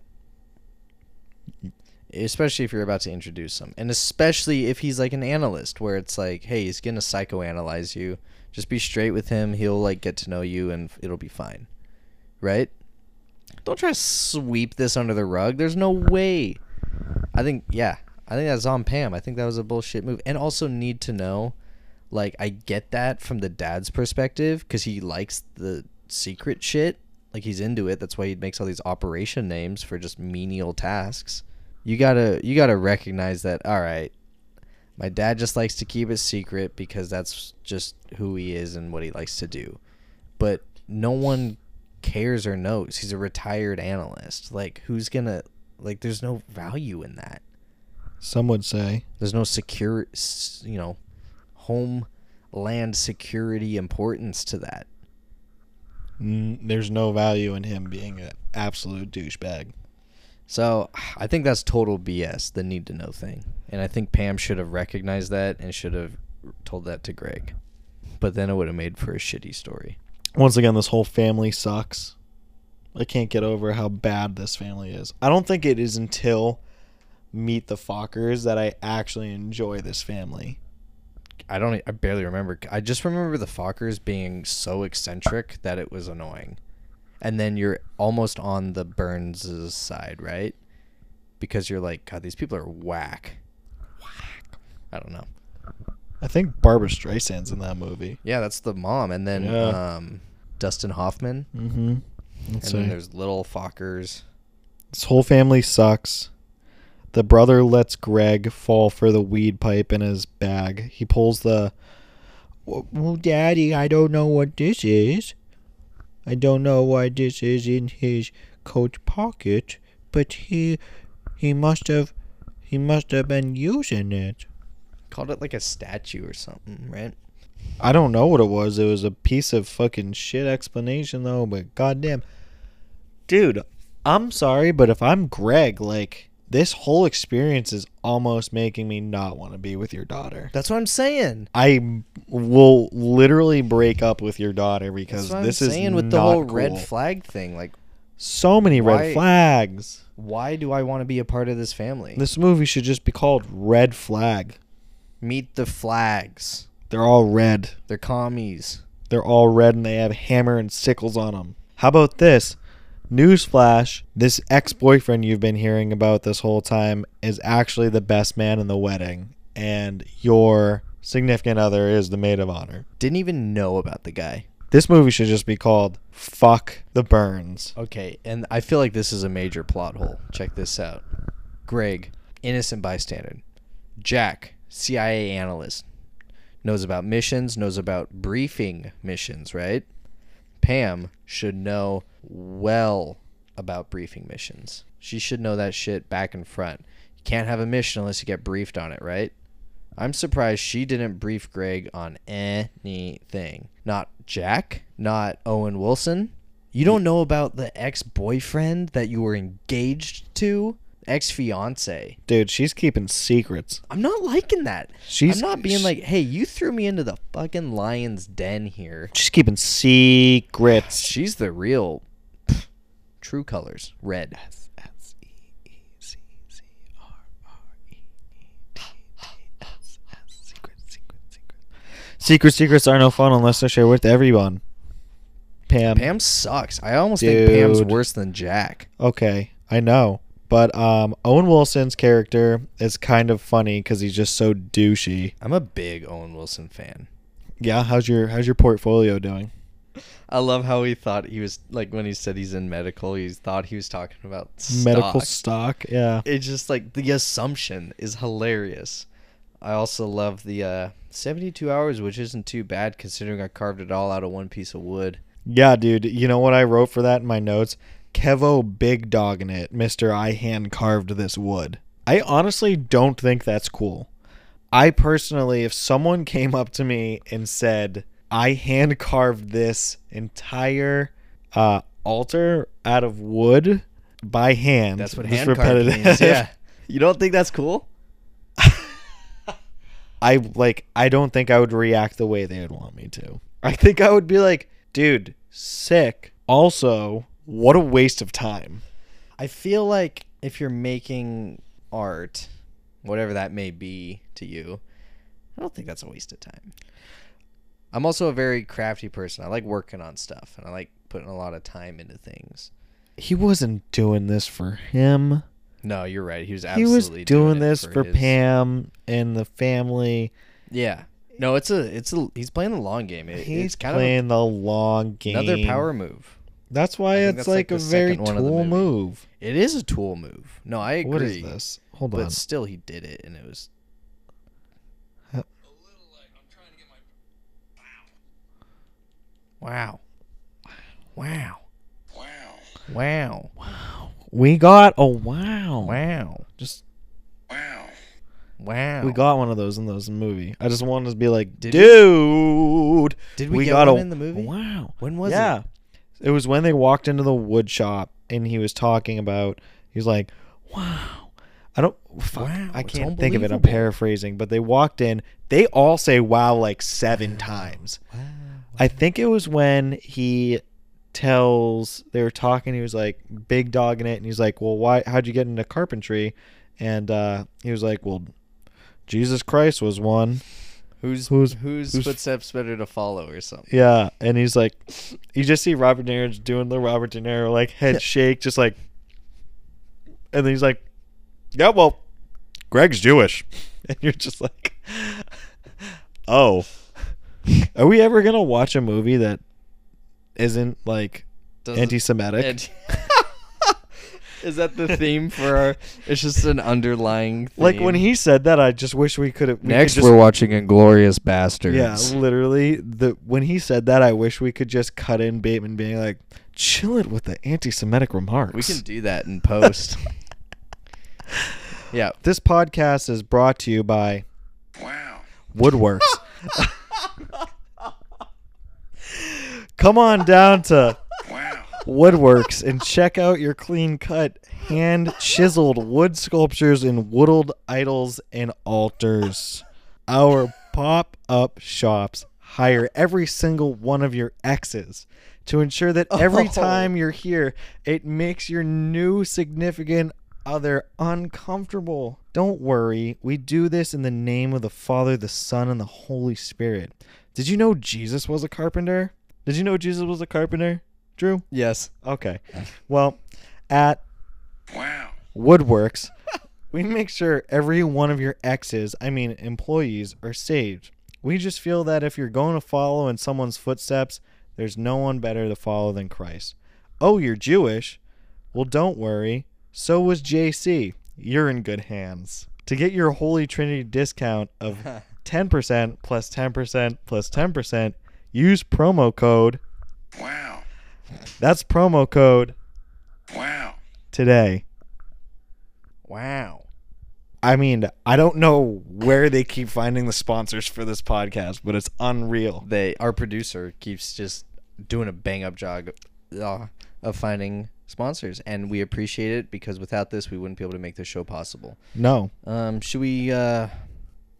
Speaker 4: Especially if you're about to introduce him, and especially if he's like an analyst, where it's like, hey, he's gonna psychoanalyze you. Just be straight with him. He'll like get to know you, and it'll be fine, right? Don't try to sweep this under the rug. There's no way. I think yeah, I think that's on Pam. I think that was a bullshit move, and also need to know. Like I get that from the dad's perspective because he likes the secret shit. Like he's into it. That's why he makes all these operation names for just menial tasks. You gotta you gotta recognize that. All right, my dad just likes to keep it secret because that's just who he is and what he likes to do. But no one cares or knows. He's a retired analyst. Like who's gonna like? There's no value in that.
Speaker 3: Some would say.
Speaker 4: There's no secure, you know, homeland security importance to that.
Speaker 3: n- there's no value in him being an absolute douchebag.
Speaker 4: So I think that's total BS, the need to know thing. And I think Pam should have recognized that and should have told that to Greg. But then it would have made for a shitty story.
Speaker 3: Once again, this whole family sucks. I can't get over how bad this family is. I don't think it is until Meet the Fockers that I actually enjoy this family.
Speaker 4: I don't. I barely remember. I just remember the Fockers being so eccentric that it was annoying. And then you're almost on the Byrnes' side, right? Because you're like, God, these people are whack. Whack. I don't know.
Speaker 3: I think Barbra Streisand's in that movie.
Speaker 4: Yeah, that's the mom, and then
Speaker 3: Yeah.
Speaker 4: um, Dustin Hoffman,
Speaker 3: Mm-hmm.
Speaker 4: and then there's little Fockers.
Speaker 3: This whole family sucks. The brother lets Greg fall for the weed pipe in his bag. He pulls the. Well, well, Daddy, I don't know what this is. I don't know why this is in his coat pocket, but he he must have he must have been using it.
Speaker 4: Called it like a statue or something, right?
Speaker 3: I don't know what it was. It was a piece of fucking shit explanation though, but goddamn. Dude, I'm sorry, but if I'm Greg, like this whole experience is almost making me not want to be with your daughter.
Speaker 4: That's what I'm saying.
Speaker 3: I will literally break up with your daughter because
Speaker 4: That's what
Speaker 3: this
Speaker 4: I'm
Speaker 3: is
Speaker 4: saying with the whole red flag thing. Like,
Speaker 3: So many
Speaker 4: Why-
Speaker 3: red flags.
Speaker 4: why do I want to be a part of this family?
Speaker 3: This movie should just be called Red Flag.
Speaker 4: Meet the flags.
Speaker 3: They're all red.
Speaker 4: They're commies.
Speaker 3: They're all red and they have hammer and sickles on them. How about this? Newsflash, this ex boyfriend you've been hearing about this whole time is actually the best man in the wedding, and your significant other is the maid of honor.
Speaker 4: Didn't even know about the guy.
Speaker 3: This movie should just be called Fuck the Byrnes.
Speaker 4: Okay, and I feel like this is a major plot hole. Check this out. Greg, innocent bystander. Jack, CIA analyst. Knows about missions, knows about briefing missions, right? Pam should know well about briefing missions. She should know that shit back and front. You can't have a mission unless you get briefed on it, right? I'm surprised she didn't brief Greg on anything. Not Jack, not Owen Wilson. You don't know about the ex boyfriend that you were engaged to? Ex fiance.
Speaker 3: Dude, she's keeping secrets.
Speaker 4: I'm not liking that.
Speaker 3: She's-
Speaker 4: I'm not being like, hey, you threw me into the fucking lion's den here.
Speaker 3: She's keeping secrets.
Speaker 4: She's the real true colors. Red. S
Speaker 3: S E E C C R R E E T T S S. Secret, secret, secret. Secret secrets are no fun unless they're shared with everyone. Pam.
Speaker 4: Pam sucks. I almost think Pam's
Speaker 3: Dude.
Speaker 4: worse than Jack.
Speaker 3: Okay, I know. But um, Owen Wilson's character is kind of funny because he's just so douchey.
Speaker 4: I'm a big Owen Wilson fan.
Speaker 3: Yeah, how's your how's your portfolio doing?
Speaker 4: I love how he thought he was like when he said he's in medical, he thought he was talking about
Speaker 3: Medical
Speaker 4: stock.
Speaker 3: stock, yeah.
Speaker 4: It's just like the assumption is hilarious. I also love the uh, 72 hours, which isn't too bad considering I carved it all out of one piece of wood.
Speaker 3: Yeah, dude. You know what I wrote for that in my notes? Kevo big dog in it, Mister. I hand carved this wood. I honestly don't think that's cool. I personally, if someone came up to me and said, "I hand carved this entire uh, altar out of wood by hand,"
Speaker 4: That's what hand carved means. Yeah. You don't think that's cool?
Speaker 3: I like I don't think I would react the way they would want me to. I think I would be like, dude, sick. Also, what a waste of time.
Speaker 4: I feel like if you're making art, whatever that may be to you, I don't think that's a waste of time. I'm also a very crafty person. I like working on stuff and I like putting a lot of time into things.
Speaker 3: He wasn't doing this for him.
Speaker 4: No, you're right. He was
Speaker 3: He
Speaker 4: absolutely
Speaker 3: was doing,
Speaker 4: it
Speaker 3: this for,
Speaker 4: his-
Speaker 3: Pam and the family.
Speaker 4: Yeah. No, it's a it's a he's playing the long game. It,
Speaker 3: He's
Speaker 4: it's kind
Speaker 3: playing
Speaker 4: of
Speaker 3: the long game.
Speaker 4: another power move.
Speaker 3: That's why it's
Speaker 4: that's,
Speaker 3: like,
Speaker 4: like,
Speaker 3: a very
Speaker 4: second one of the
Speaker 3: tool move.
Speaker 4: It is a tool move. No, I agree.
Speaker 3: What is this? Hold
Speaker 4: But
Speaker 3: on.
Speaker 4: But still, he did it, and it was.
Speaker 3: Huh.
Speaker 4: Wow. Wow. Wow. Wow. Wow.
Speaker 3: We got a wow.
Speaker 4: Wow.
Speaker 3: Just
Speaker 4: Wow. Wow.
Speaker 3: We got one of those in those movie. I just wanted to be like,
Speaker 4: Did we?
Speaker 3: dude.
Speaker 4: Did we, get
Speaker 3: got
Speaker 4: one
Speaker 3: a
Speaker 4: in the movie?
Speaker 3: Wow.
Speaker 4: When was it?
Speaker 3: yeah.
Speaker 4: it?
Speaker 3: It was when they walked into the wood shop and he was talking about. He's like, "Wow, I don't. Fuck,
Speaker 4: Wow,
Speaker 3: I can't think of it. I'm paraphrasing, but they walked in. They all say "wow" like seven times. Wow, I think it was when he tells they were talking. He was like big dogging it, and he's like, "Well, why? How'd you get into carpentry?" And uh, he was like, "Well, Jesus Christ was one."
Speaker 4: Who's
Speaker 3: Who's-
Speaker 4: whose
Speaker 3: who's-
Speaker 4: footsteps better to follow or something?
Speaker 3: Yeah, and he's like, you just see Robert De Niro doing the Robert De Niro like head shake, just like, and then he's like, yeah, well, Greg's Jewish, and you're just like, oh, are we ever gonna watch a movie that isn't like
Speaker 4: Doesn't-
Speaker 3: anti-Semitic?
Speaker 4: And- Is that the theme for our? It's just an underlying. Theme.
Speaker 3: like when he said that, I just wish we could have.
Speaker 4: Next,
Speaker 3: just,
Speaker 4: we're watching Inglourious Basterds.
Speaker 3: Yeah, literally. The when he said that, I wish we could just cut in Bateman being like, "Chill it with the anti-Semitic remarks."
Speaker 4: we can do that in post. yeah,
Speaker 3: This podcast is brought to you by
Speaker 5: Wow.
Speaker 3: Woodworks. Come on down to
Speaker 5: Wow.
Speaker 3: Woodworks and check out your clean cut, hand chiseled wood sculptures and whittled idols and altars. Our pop up shops hire every single one of your exes to ensure that every
Speaker 4: Oh.
Speaker 3: time you're here, it makes your new significant other uncomfortable. Don't worry, we do this in the name of the Father, the Son, and the Holy Spirit. Did you know Jesus was a carpenter? Did you know Jesus was a carpenter, Drew?
Speaker 4: yes.
Speaker 3: Okay. Well, at
Speaker 5: Wow.
Speaker 3: Woodworks, we make sure every one of your exes, I mean employees, are saved. We just feel that if you're going to follow in someone's footsteps, there's no one better to follow than Christ. Oh, you're Jewish? Well, don't worry. So was JC. You're in good hands. To get your Holy Trinity discount of 10% plus 10% plus 10%, use promo code.
Speaker 5: Wow.
Speaker 3: That's promo code
Speaker 5: Wow.
Speaker 3: today.
Speaker 4: Wow.
Speaker 3: I mean, I don't know where they keep finding the sponsors for this podcast, but it's unreal.
Speaker 4: They our producer keeps just doing a bang up job uh, of finding sponsors, and we appreciate it because without this, we wouldn't be able to make the show possible.
Speaker 3: No.
Speaker 4: Um, should we uh,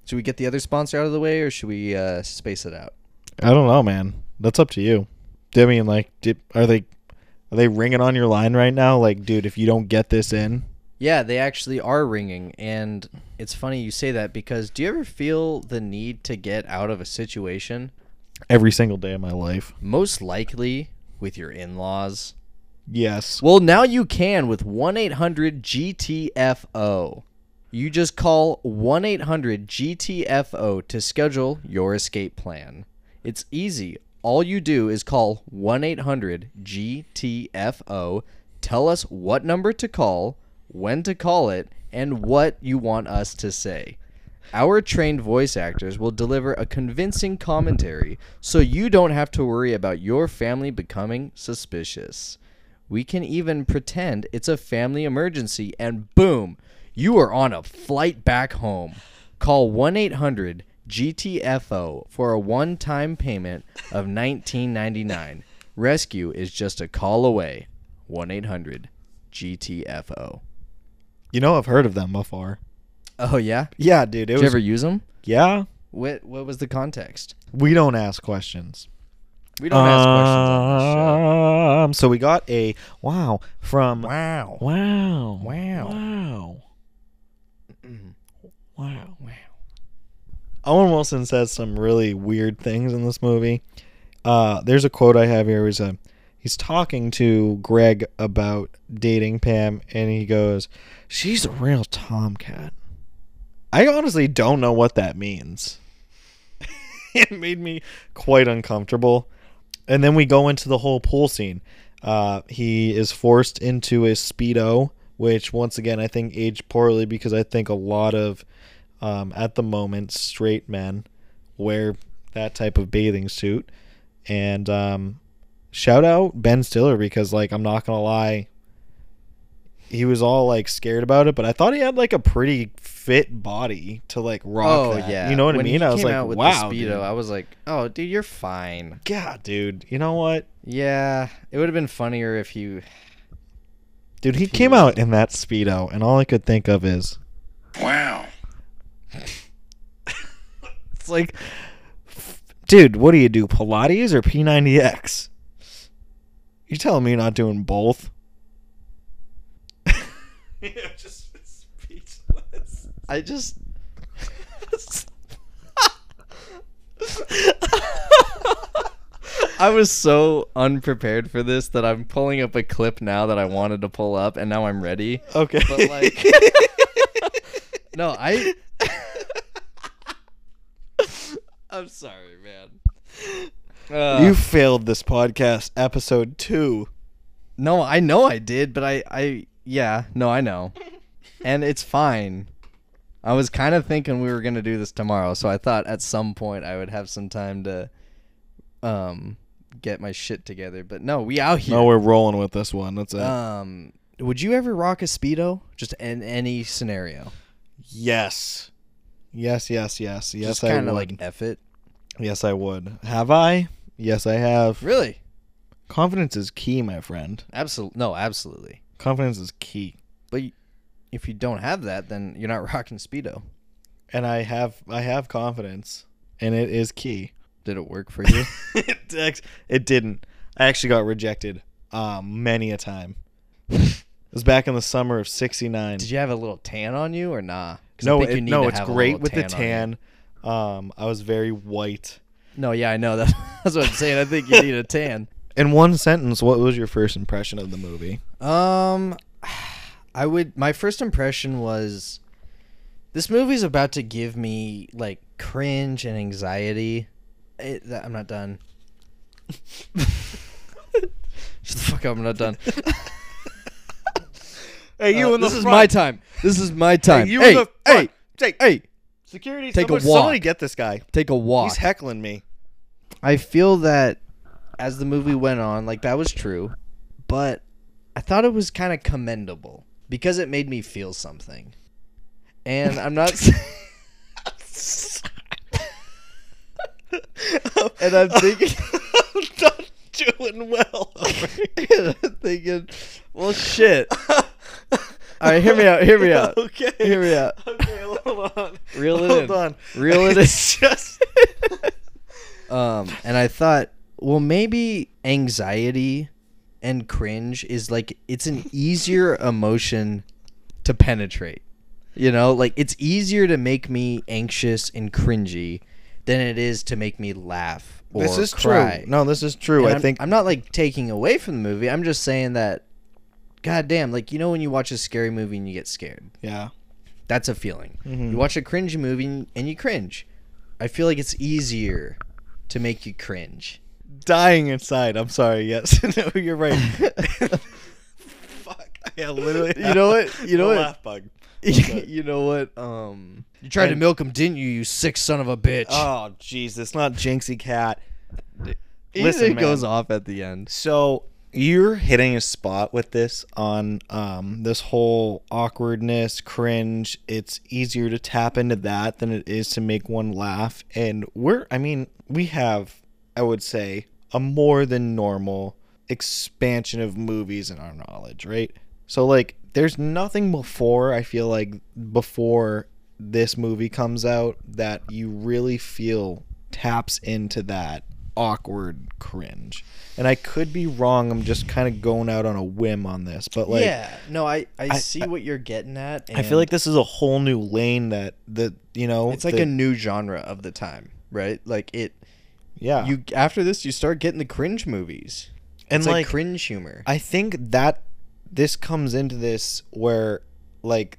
Speaker 4: should we get the other sponsor out of the way, or should we uh, space it out?
Speaker 3: I don't know, man. That's up to you. I mean, like, did, are they are they ringing on your line right now? Like, dude, if you don't get this in,
Speaker 4: Yeah, they actually are ringing, and it's funny you say that because do you ever feel the need to get out of a situation?
Speaker 3: every single day of my life.
Speaker 4: Most likely with your in-laws.
Speaker 3: Yes.
Speaker 4: Well, now you can with 1 800 GTFO. You just call 1 800 GTFO to schedule your escape plan. It's easy. All you do is call 1 800 GTFO, tell us what number to call, when to call it, and what you want us to say. Our trained voice actors will deliver a convincing commentary so you don't have to worry about your family becoming suspicious. We can even pretend it's a family emergency and boom, you are on a flight back home. Call 1 800 GTFO for a one time payment of $19.99. Rescue is just a call away. 1 800 GTFO.
Speaker 3: You know, I've heard of them before.
Speaker 4: Oh, yeah?
Speaker 3: Yeah, dude. It
Speaker 4: Did
Speaker 3: was,
Speaker 4: you ever use them?
Speaker 3: yeah.
Speaker 4: What, what was the context?
Speaker 3: We don't ask questions.
Speaker 4: We don't ask questions on this show.
Speaker 3: Um, so we got a wow from
Speaker 4: Wow.
Speaker 3: wow
Speaker 4: Wow.
Speaker 3: wow wow wow. Owen Wilson says some really weird things in this movie. Uh, there's a quote I have here. A he's talking to Greg about dating Pam, and he goes, "She's a real tomcat." I honestly don't know what that means. it made me quite uncomfortable. And then we go into the whole pool scene. Uh, he is forced into a speedo, which once again I think aged poorly because I think a lot of um, at the moment straight men wear that type of bathing suit. And um, shout out Ben Stiller because like I'm not gonna lie, he was all like scared about it, but I thought he had like a pretty fit body to like rock
Speaker 4: Oh
Speaker 3: that.
Speaker 4: yeah,
Speaker 3: You know what
Speaker 4: when
Speaker 3: I mean?
Speaker 4: He
Speaker 3: I was
Speaker 4: came
Speaker 3: like,
Speaker 4: out with
Speaker 3: wow,
Speaker 4: the speedo.
Speaker 3: dude.
Speaker 4: I was like, oh, dude, you're fine.
Speaker 3: God, dude. You know what?
Speaker 4: Yeah, it would have been funnier if you.
Speaker 3: Dude, he came out in that speedo, and all I could think of is
Speaker 5: Wow.
Speaker 3: It's like, dude, what do you do, Pilates or P90X? You telling me you're not doing both? yeah, just speechless.
Speaker 4: I just. I was so unprepared for this that I'm pulling up a clip now that I wanted to pull up, and now I'm ready.
Speaker 3: Okay,
Speaker 4: But like, no, I. I'm sorry, man. Uh,
Speaker 3: you failed this podcast, episode two.
Speaker 4: No, I know I did, but I, I, yeah, no, I know, and it's fine. I was kind of thinking we were gonna do this tomorrow, so I thought at some point I would have some time to, um, get my shit together. But no, we out here.
Speaker 3: No, we're rolling with this one. That's it.
Speaker 4: um, would you ever rock a speedo? Just in any scenario?
Speaker 3: yes, yes, yes, yes, yes.
Speaker 4: Just kind of like f it.
Speaker 3: Yes, I would. Have I? Yes, I have.
Speaker 4: Really?
Speaker 3: Confidence is key, my friend.
Speaker 4: Absolutely. No, absolutely.
Speaker 3: Confidence is key.
Speaker 4: But y- if you don't have that, then you're not rocking speedo.
Speaker 3: and I have I have confidence, and it is key.
Speaker 4: Did it work for you?
Speaker 3: it, it didn't. I actually got rejected um, many a time. it was back in the summer of '69.
Speaker 4: Did you have a little tan on you or nah? 'Cause I
Speaker 3: No,
Speaker 4: think you
Speaker 3: it,
Speaker 4: need
Speaker 3: no,
Speaker 4: to
Speaker 3: it's
Speaker 4: have a
Speaker 3: great
Speaker 4: little
Speaker 3: with the
Speaker 4: on you.
Speaker 3: tan. Um, I was very white.
Speaker 4: No, yeah, I know. That's, that's what I'm saying. I think you need a tan.
Speaker 3: In one sentence, what was your first impression of the movie?
Speaker 4: Um, I would. My first impression was this movie's about to give me like cringe and anxiety. It, that, I'm not done. Shut the fuck up! I'm not done.
Speaker 3: Hey,
Speaker 4: Uh, this is my time. This is my time.
Speaker 3: you
Speaker 4: hey,
Speaker 3: in the
Speaker 4: hey,
Speaker 3: front. Take
Speaker 4: hey,
Speaker 3: security.
Speaker 4: Take a
Speaker 3: somebody, somebody get this guy.
Speaker 4: take a walk.
Speaker 3: He's heckling me.
Speaker 4: I feel that as the movie went on, like that was true, but I thought it was kind of commendable because it made me feel something. And I'm not and I'm thinking
Speaker 3: I'm not doing well.
Speaker 4: I'm thinking, well shit. All right, hear me out, hear me out.
Speaker 3: okay.
Speaker 4: Hear me out.
Speaker 3: Okay, hold on.
Speaker 4: Reel it
Speaker 3: hold
Speaker 4: in.
Speaker 3: on.
Speaker 4: Reel it in.
Speaker 3: Just
Speaker 4: Um, and I thought, well, maybe anxiety and cringe is like it's an easier emotion to penetrate. You know, like it's easier to make me anxious and cringy than it is to make me laugh or
Speaker 3: this is
Speaker 4: cry.
Speaker 3: true. No, this is true.
Speaker 4: And
Speaker 3: I
Speaker 4: I'm,
Speaker 3: think
Speaker 4: I'm not like taking away from the movie. I'm just saying that, goddamn, like you know when you watch a scary movie and you get scared.
Speaker 3: yeah.
Speaker 4: That's a feeling.
Speaker 3: Mhm.
Speaker 4: You watch a cringy movie and you cringe. I feel like it's easier to make you cringe.
Speaker 3: Dying inside. I'm sorry. Yes. no, you're right. Fuck. Yeah, literally.
Speaker 4: You know what? You know what?
Speaker 3: Laugh bug.
Speaker 4: you know what? Um, you tried to milk him, didn't you? You sick son of a bitch.
Speaker 3: Oh, Jesus! Not Jinxie Cat. Listen,
Speaker 4: it goes off at the end.
Speaker 3: So you're hitting a spot with this on um, this whole awkwardness, cringe. It's easier to tap into that than it is to make one laugh. And we're, I mean, we have, I would say, a more than normal expansion of movies in our knowledge, right? So, like, there's nothing before, I feel like, before this movie comes out that you really feel taps into that awkward cringe. And I could be wrong. I'm just kind of going out on a whim on this, but like
Speaker 4: yeah, no, I, I,
Speaker 3: I-
Speaker 4: see what you're getting at.
Speaker 3: I feel like this is a whole new lane that that you know
Speaker 4: it's like
Speaker 3: that-
Speaker 4: a new genre of the time, right? Like it.
Speaker 3: yeah.
Speaker 4: You after this, you start getting the cringe movies.
Speaker 3: and
Speaker 4: It's
Speaker 3: like,
Speaker 4: like cringe humor.
Speaker 3: I think that this comes into this where like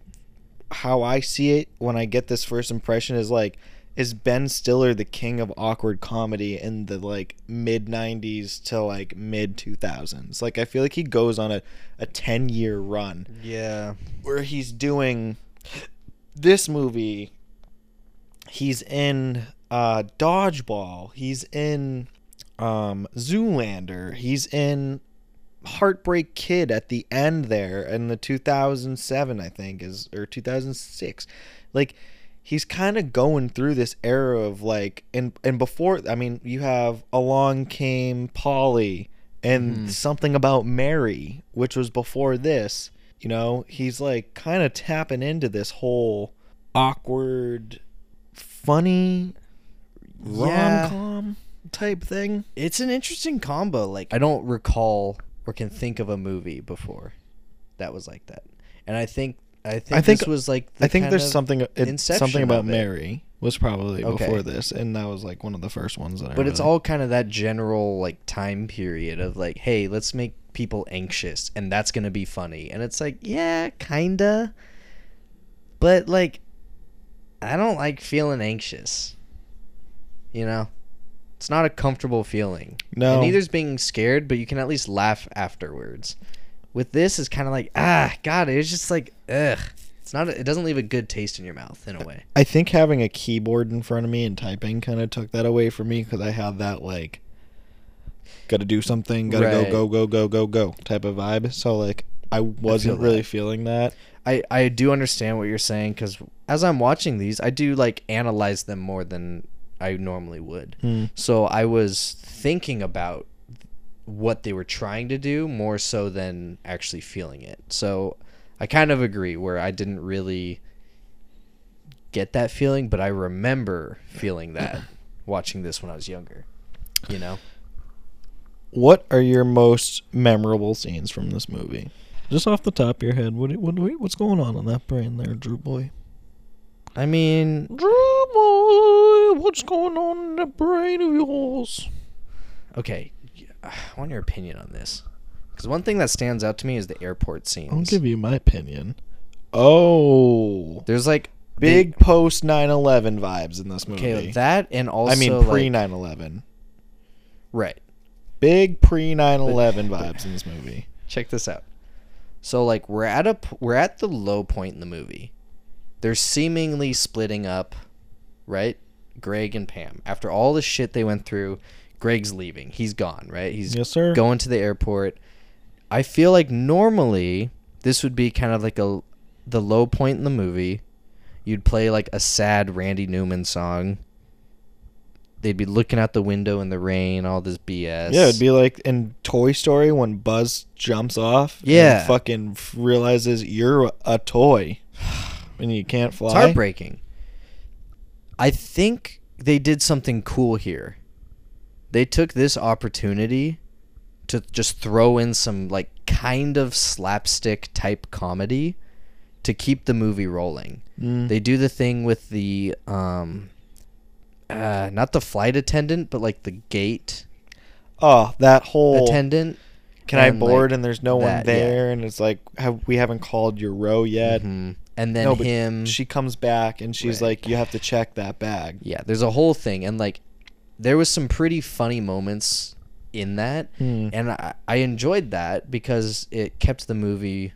Speaker 3: how I see it when I get this first impression is like is Ben Stiller the king of awkward comedy in the like mid 90s to like mid 2000s. Like I feel like he goes on a a 10 year run.
Speaker 4: Yeah.
Speaker 3: where he's doing this movie. He's in uh dodgeball. He's in um zoolander. He's in heartbreak kid at the end there in the 2007 I think is or 2006 like he's kind of going through this era of like and and before I mean you have along came Polly and mm-hmm. something about Mary which was before this you know he's like kind of tapping into this whole awkward funny
Speaker 4: Yeah.
Speaker 3: rom-com type thing
Speaker 4: It's an interesting combo. Like I don't recall or can think of a movie before that was like that. And I think I think,
Speaker 3: I think-
Speaker 4: this was like the
Speaker 3: I think
Speaker 4: kind
Speaker 3: there's
Speaker 4: of
Speaker 3: something it, something about. Mary was probably
Speaker 4: Okay.
Speaker 3: before this, and that was like one of the first ones that I.
Speaker 4: But it's all kind of that general like time period of like, hey, let's make people anxious and that's going to be funny. And it's like, yeah, kind of. But like I don't like feeling anxious. You know? It's not a comfortable feeling.
Speaker 3: No.
Speaker 4: And neither's being scared, but you can at least laugh afterwards. With this is kind of like, ah, god, it's just like ugh. It's not a, it doesn't leave a good taste in your mouth in a way.
Speaker 3: I think having a keyboard in front of me and typing kind of took that away from me because I had that like, got to do something, got to
Speaker 4: Right.
Speaker 3: go, go, go, go, go, go type of vibe. So like, I wasn't
Speaker 4: feel
Speaker 3: really
Speaker 4: that.
Speaker 3: feeling that.
Speaker 4: I, I do understand what you're saying because as I'm watching these, I do like analyze them more than I normally would.
Speaker 3: Hmm.
Speaker 4: So I was thinking about what they were trying to do more so than actually feeling it. So I kind of agree where I didn't really get that feeling, but I remember feeling that watching this when I was younger. You know?
Speaker 3: What are your most memorable scenes from this movie? Just off the top of your head, what what what's going on in that brain there, Drew boy?
Speaker 4: I mean,
Speaker 3: Drew boy, what's going on in the brain of yours?
Speaker 4: okay, I want your opinion on this. Because one thing that stands out to me is the airport scenes.
Speaker 3: I'll give you my opinion. Oh,
Speaker 4: There's like
Speaker 3: big post 9/11 vibes in this movie.
Speaker 4: okay that and also
Speaker 3: I mean pre
Speaker 4: like,
Speaker 3: 9/11.
Speaker 4: right.
Speaker 3: Big pre 9/11 vibes in this movie.
Speaker 4: Check this out. So like we're at a p- we're at the low point in the movie. They're seemingly splitting up, right? Greg and Pam. After all the shit they went through, Greg's leaving. He's gone, right? He's
Speaker 3: Yes, sir.
Speaker 4: going to the airport. I feel like normally this would be kind of like a the low point in the movie. You'd play like a sad Randy Newman song. They'd be looking out the window in the rain, all this BS.
Speaker 3: Yeah, it'd be like in Toy Story when Buzz jumps off. and
Speaker 4: Yeah.
Speaker 3: fucking realizes you're a toy, and you can't fly.
Speaker 4: It's heartbreaking. I think they did something cool here. They took this opportunity to just throw in some like kind of slapstick type comedy to keep the movie rolling.
Speaker 3: Mm.
Speaker 4: They do the thing with the um uh not the flight attendant but like the gate
Speaker 3: Oh, that whole
Speaker 4: attendant.
Speaker 3: can I
Speaker 4: and, like,
Speaker 3: board and there's no one
Speaker 4: that, yeah.
Speaker 3: there, and it's like have we haven't called your row yet.
Speaker 4: Mhm. And then
Speaker 3: no,
Speaker 4: him
Speaker 3: she comes back and she's
Speaker 4: Right.
Speaker 3: like, you have to check that bag.
Speaker 4: Yeah, there's a whole thing, and like, there was some pretty funny moments in that,
Speaker 3: Hmm.
Speaker 4: and I, I enjoyed that because it kept the movie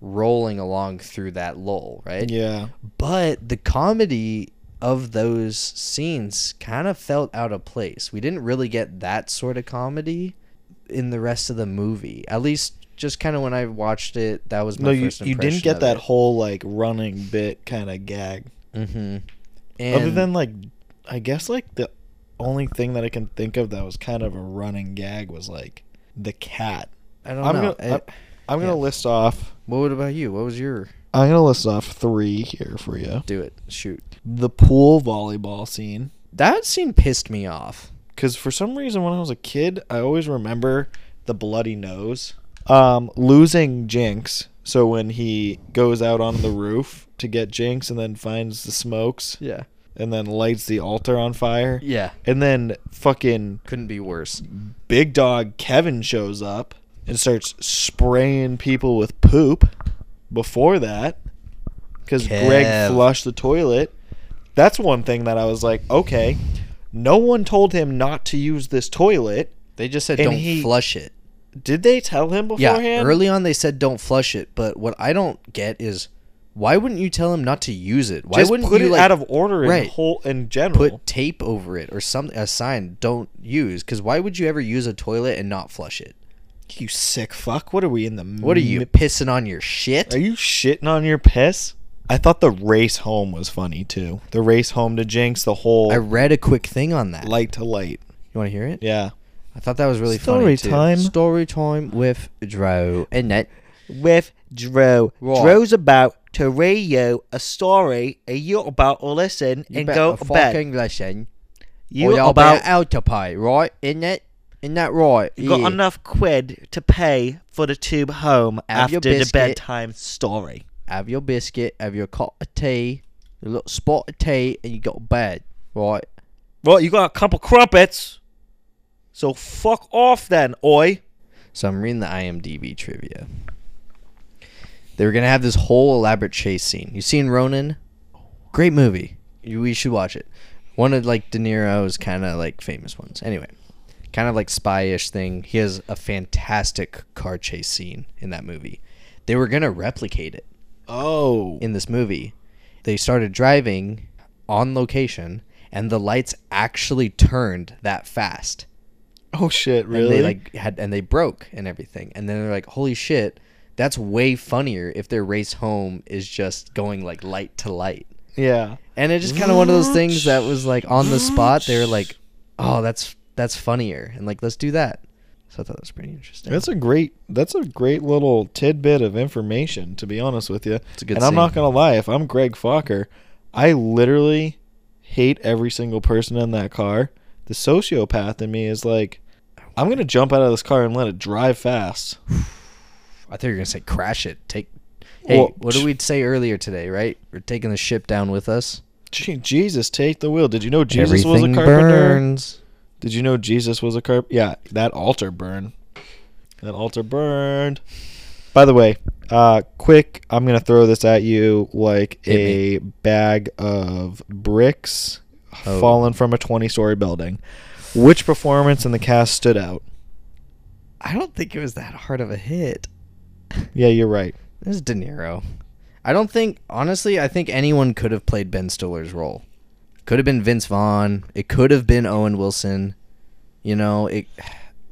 Speaker 4: rolling along through that lull, right?
Speaker 3: Yeah.
Speaker 4: But the comedy of those scenes kind of felt out of place. We didn't really get that sort of comedy in the rest of the movie. At least, just kind of when I watched it, that was my
Speaker 3: No, you
Speaker 4: first
Speaker 3: you
Speaker 4: impression.
Speaker 3: didn't get that
Speaker 4: it.
Speaker 3: whole like running bit kind of gag.
Speaker 4: Mm-hmm.
Speaker 3: Other than like, I guess like the only thing that I can think of that was kind of a running gag was like the cat.
Speaker 4: I don't
Speaker 3: I'm
Speaker 4: know.
Speaker 3: gonna
Speaker 4: It-
Speaker 3: I'm gonna list off.
Speaker 4: what about you? What was your
Speaker 3: I'm gonna list off three here for you.
Speaker 4: do it? Shoot.
Speaker 3: The pool volleyball scene.
Speaker 4: That scene pissed me off.
Speaker 3: because for some reason when I was a kid, I always remember the bloody nose. Um, losing Jinx. So when he goes out on the roof to get Jinx and then finds the smokes
Speaker 4: Yeah.
Speaker 3: And then lights the altar on fire,
Speaker 4: Yeah.
Speaker 3: and then fucking
Speaker 4: Couldn't be worse.
Speaker 3: big dog Kevin shows up and starts spraying people with poop. Before that, because Greg flushed the toilet. That's one thing that I was like, okay, no one told him not to use this toilet.
Speaker 4: They just said don't
Speaker 3: he-
Speaker 4: flush it.
Speaker 3: Did they tell him
Speaker 4: Yeah.
Speaker 3: beforehand?
Speaker 4: Early on they said don't flush it, but what I don't get is why wouldn't you tell him not to use it? Why
Speaker 3: Just
Speaker 4: wouldn't you
Speaker 3: put
Speaker 4: you
Speaker 3: it
Speaker 4: like
Speaker 3: out of order in
Speaker 4: Right.
Speaker 3: whole in general.
Speaker 4: put tape over it or some a sign don't use cuz why would you ever use a toilet and not flush it?
Speaker 3: You sick fuck. What are we in the
Speaker 4: What are you pissing on your shit?
Speaker 3: Are you shitting on your piss? I thought the race home was funny too. The race home to Jinx, the whole
Speaker 4: I read a quick thing on that.
Speaker 3: light to light.
Speaker 4: you want to hear it?
Speaker 3: Yeah.
Speaker 4: I thought that was really
Speaker 3: Story
Speaker 4: funny too.
Speaker 3: time.
Speaker 4: Story time with Drew. And that
Speaker 3: With Drew.
Speaker 4: Right.
Speaker 3: Drew's about to read you a story and you're about to listen
Speaker 4: you
Speaker 3: and go to bed.
Speaker 4: fucking listen.
Speaker 3: You
Speaker 4: or
Speaker 3: about
Speaker 4: out to pay, right? Isn't it? Isn't that right?
Speaker 3: you got enough quid to pay for the tube home
Speaker 4: Have your
Speaker 3: after the bedtime story.
Speaker 4: Have your biscuit, have your cup of tea, a little spot of tea, and you got to bed, right?
Speaker 3: Well, you got a couple crumpets. So fuck off then, oi.
Speaker 4: So I'm reading the IMDb trivia. They were gonna have this whole elaborate chase scene. You seen Ronin? Great movie. You, we should watch it. One of like De Niro's kind of like famous ones. Anyway, kind of like spy-ish thing. He has a fantastic car chase scene in that movie. They were gonna replicate it
Speaker 3: Oh.
Speaker 4: in this movie. They started driving on location, and the lights actually turned that fast.
Speaker 3: Oh shit, really?
Speaker 4: and they like had and they broke and everything and then they're like holy shit that's way funnier if their race home is just going like light to light
Speaker 3: yeah.
Speaker 4: and it's just kind of one of those things that was like on the spot they were like oh that's that's funnier and like let's do that so i thought that was pretty interesting
Speaker 3: That's a great that's a great little tidbit of information to be honest with you.
Speaker 4: It's a good
Speaker 3: and I'm not going to lie, if I'm Greg Focker, I literally hate every single person in that car. The sociopath in me is like I'm going to jump out of this car and let it drive fast.
Speaker 4: i thought you were gonna say crash it take hey
Speaker 3: Well,
Speaker 4: what did we say earlier today right we're taking the ship down with us
Speaker 3: Jesus, take the wheel. Did you know Jesus
Speaker 4: everything
Speaker 3: was a carpenter?
Speaker 4: burns
Speaker 3: Did you know Jesus was a carp? Yeah, that altar burned. That altar burned. By the way, uh, quick, I'm gonna throw this at you like
Speaker 4: Hit
Speaker 3: a bag of bricks
Speaker 4: Oh.
Speaker 3: fallen from a 20-story building. Which performance in the cast stood out?
Speaker 4: i don't think it was that hard of a hit
Speaker 3: Yeah, you're right.
Speaker 4: It was De Niro. I don't think, honestly, I think anyone could have played Ben Stiller's role. Could have been Vince Vaughn. It could have been Owen Wilson. You know, it.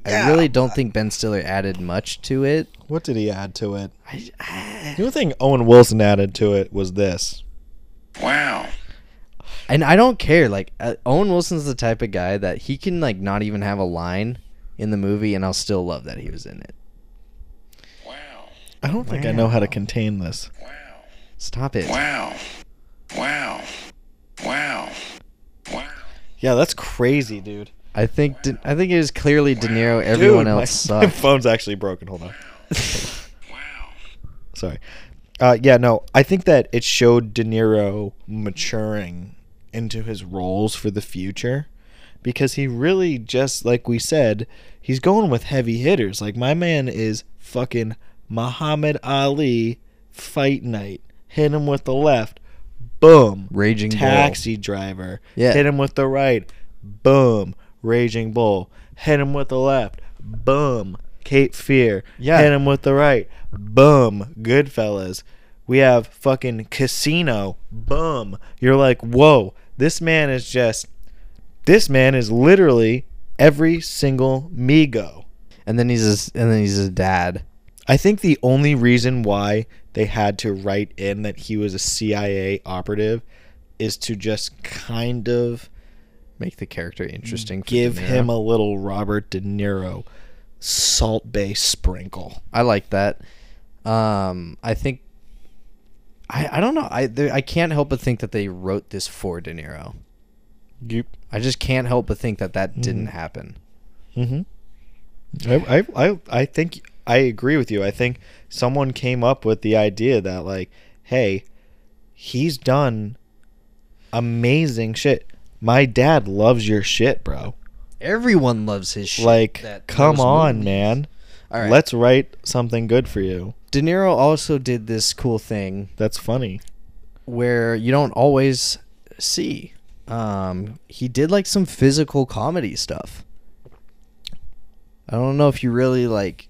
Speaker 4: I really don't think Ben Stiller added much to it.
Speaker 3: What did he add to it?
Speaker 4: I,
Speaker 3: The only thing Owen Wilson added to it was this.
Speaker 5: Wow.
Speaker 4: and I don't care. Like uh, Owen Wilson's the type of guy that he can like not even have a line in the movie, and I'll still love that he was in it.
Speaker 5: Wow.
Speaker 3: I don't think I know how to contain this.
Speaker 5: Wow.
Speaker 4: Stop it.
Speaker 5: Wow. Wow. Wow. Wow.
Speaker 3: Yeah, that's crazy, dude.
Speaker 4: I think De, I think it was clearly De Niro. Everyone
Speaker 3: Dude,
Speaker 4: else
Speaker 3: my, my phone's actually broken. Hold on.
Speaker 5: Wow.
Speaker 3: Sorry. Uh, yeah, no, I think that it showed De Niro maturing into his roles for the future because he really just, like we said, he's going with heavy hitters. Like, my man is fucking Muhammad Ali fight night. Hit him with the left. Boom.
Speaker 4: Raging Bull.
Speaker 3: Taxi driver.
Speaker 4: Yeah.
Speaker 3: Hit him with the right. Boom. Raging Bull. Hit him with the left. Boom. Cape Fear.
Speaker 4: Yeah.
Speaker 3: Hit him with the right. Boom. Goodfellas. We have fucking Casino. Boom. You're like, whoa. This man is just. This man is literally every single Migo.
Speaker 4: and then he's a, and then he's a dad.
Speaker 3: I think the only reason why they had to write in that he was a CIA operative is to just kind of
Speaker 4: Make the character interesting.
Speaker 3: give him a little Robert De Niro Salt Bae sprinkle.
Speaker 4: I like that. Um, I think. I, I don't know. I there, I can't help but think that they wrote this for De Niro.
Speaker 3: Yep.
Speaker 4: I just can't help but think that that didn't
Speaker 3: Mm-hmm.
Speaker 4: happen.
Speaker 3: Mm-hmm. I, I, I, I think I agree with you. I think someone came up with the idea that like, hey, he's done amazing shit. My dad loves your shit, bro.
Speaker 4: Everyone loves his shit.
Speaker 3: like,
Speaker 4: that
Speaker 3: come on,
Speaker 4: movies.
Speaker 3: man.
Speaker 4: All right.
Speaker 3: Let's write something good for you.
Speaker 4: De Niro also did this cool thing
Speaker 3: That's funny.
Speaker 4: where you don't always see. Um, he did like some physical comedy stuff. I don't know if you really like.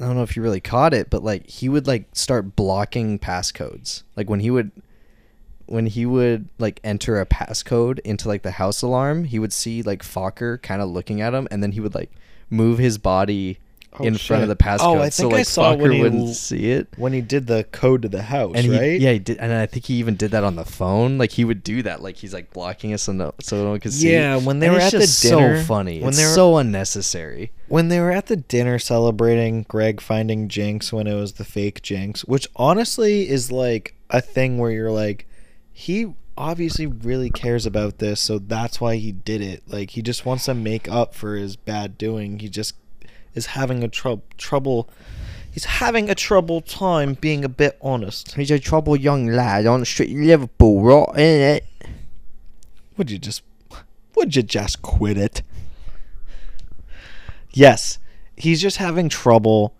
Speaker 4: I don't know if you really caught it, but like he would like start blocking passcodes. Like when he would, when he would like enter a passcode into like the house alarm, he would see like Focker kind of looking at him, and then he would like move his body
Speaker 3: Oh,
Speaker 4: in front of the oh, passcode.
Speaker 3: Oh, I
Speaker 4: so
Speaker 3: think I saw
Speaker 4: Focker
Speaker 3: when he
Speaker 4: wouldn't see it.
Speaker 3: when he did the code to the house,
Speaker 4: And he,
Speaker 3: right?
Speaker 4: yeah, he did, and I think he even did that on the phone. Like he would do that, like he's like blocking us so no, so no one could see.
Speaker 3: Yeah, when they
Speaker 4: And
Speaker 3: were at the dinner-
Speaker 4: so funny.
Speaker 3: when
Speaker 4: it's
Speaker 3: they were-
Speaker 4: so unnecessary.
Speaker 3: when they were at the dinner celebrating Greg finding Jinx when it was the fake Jinx, which honestly is like a thing where you're like, he obviously really cares about this, so that's why he did it. Like he just wants to make up for his bad doing. He just is having a trou- trouble. He's having a trouble time being a bit honest.
Speaker 4: He's a troubled young lad on the street in Liverpool, right? Ain't it?
Speaker 3: Would you just would you just quit it? Yes, he's just having trouble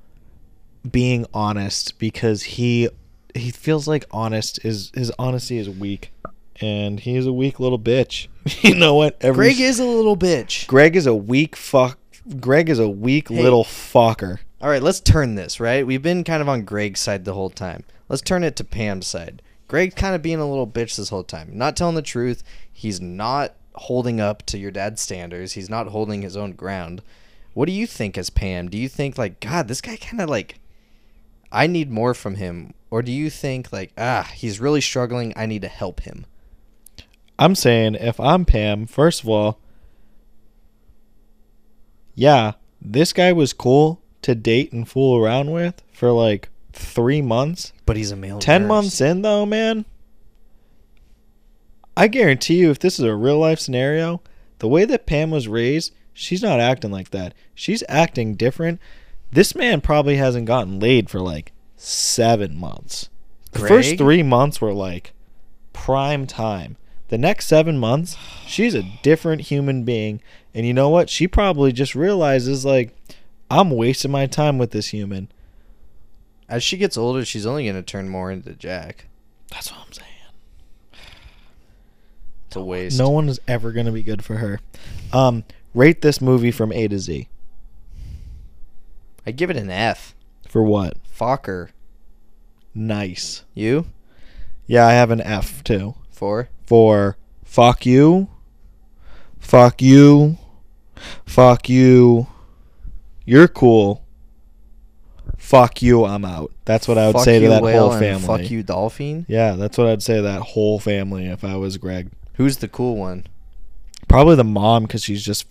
Speaker 3: being honest because he he feels like honest is his honesty is weak and he's a weak little bitch. you know what? Every
Speaker 4: Greg is a little bitch.
Speaker 3: Greg is a weak fuck Greg is a weak
Speaker 4: Hey.
Speaker 3: little fucker.
Speaker 4: All right, let's turn this, right? We've been kind of on Greg's side the whole time. Let's turn it to Pam's side. Greg kind of being a little bitch this whole time. Not telling the truth. He's not holding up to your dad's standards. He's not holding his own ground. What do you think as Pam? Do you think like God, this guy kind of like I need more from him or do you think like ah, he's really struggling, I need to help him?
Speaker 3: I'm saying if I'm Pam, first of all, yeah, this guy was cool to date and fool around with for like three months.
Speaker 4: But he's a male.
Speaker 3: 10
Speaker 4: nurse.
Speaker 3: months in, though, man, I guarantee you, if this is a real life scenario, the way that Pam was raised, she's not acting like that. She's acting different. This man probably hasn't gotten laid for like seven months. The first three months were like prime time. The next seven months, she's a different human being. And you know what? She probably just realizes, like, I'm wasting my time with this human.
Speaker 4: As she gets older, she's only going to turn more into Jack.
Speaker 3: That's what I'm saying.
Speaker 4: It's a waste.
Speaker 3: No one is ever going to be good for her. Um, rate this movie from A to Z.
Speaker 4: I give it an F.
Speaker 3: For what?
Speaker 4: Focker.
Speaker 3: Nice.
Speaker 4: You?
Speaker 3: Yeah, I have an F too.
Speaker 4: For?
Speaker 3: For fuck you, fuck you, fuck you. You're cool. Fuck you, I'm out. That's what I would
Speaker 4: Fuck
Speaker 3: say to
Speaker 4: you,
Speaker 3: that
Speaker 4: whale,
Speaker 3: whole
Speaker 4: and
Speaker 3: family.
Speaker 4: Fuck you, dolphin.
Speaker 3: Yeah, that's what I'd say to that whole family if I was Greg.
Speaker 4: Who's the cool one?
Speaker 3: Probably the mom because she's just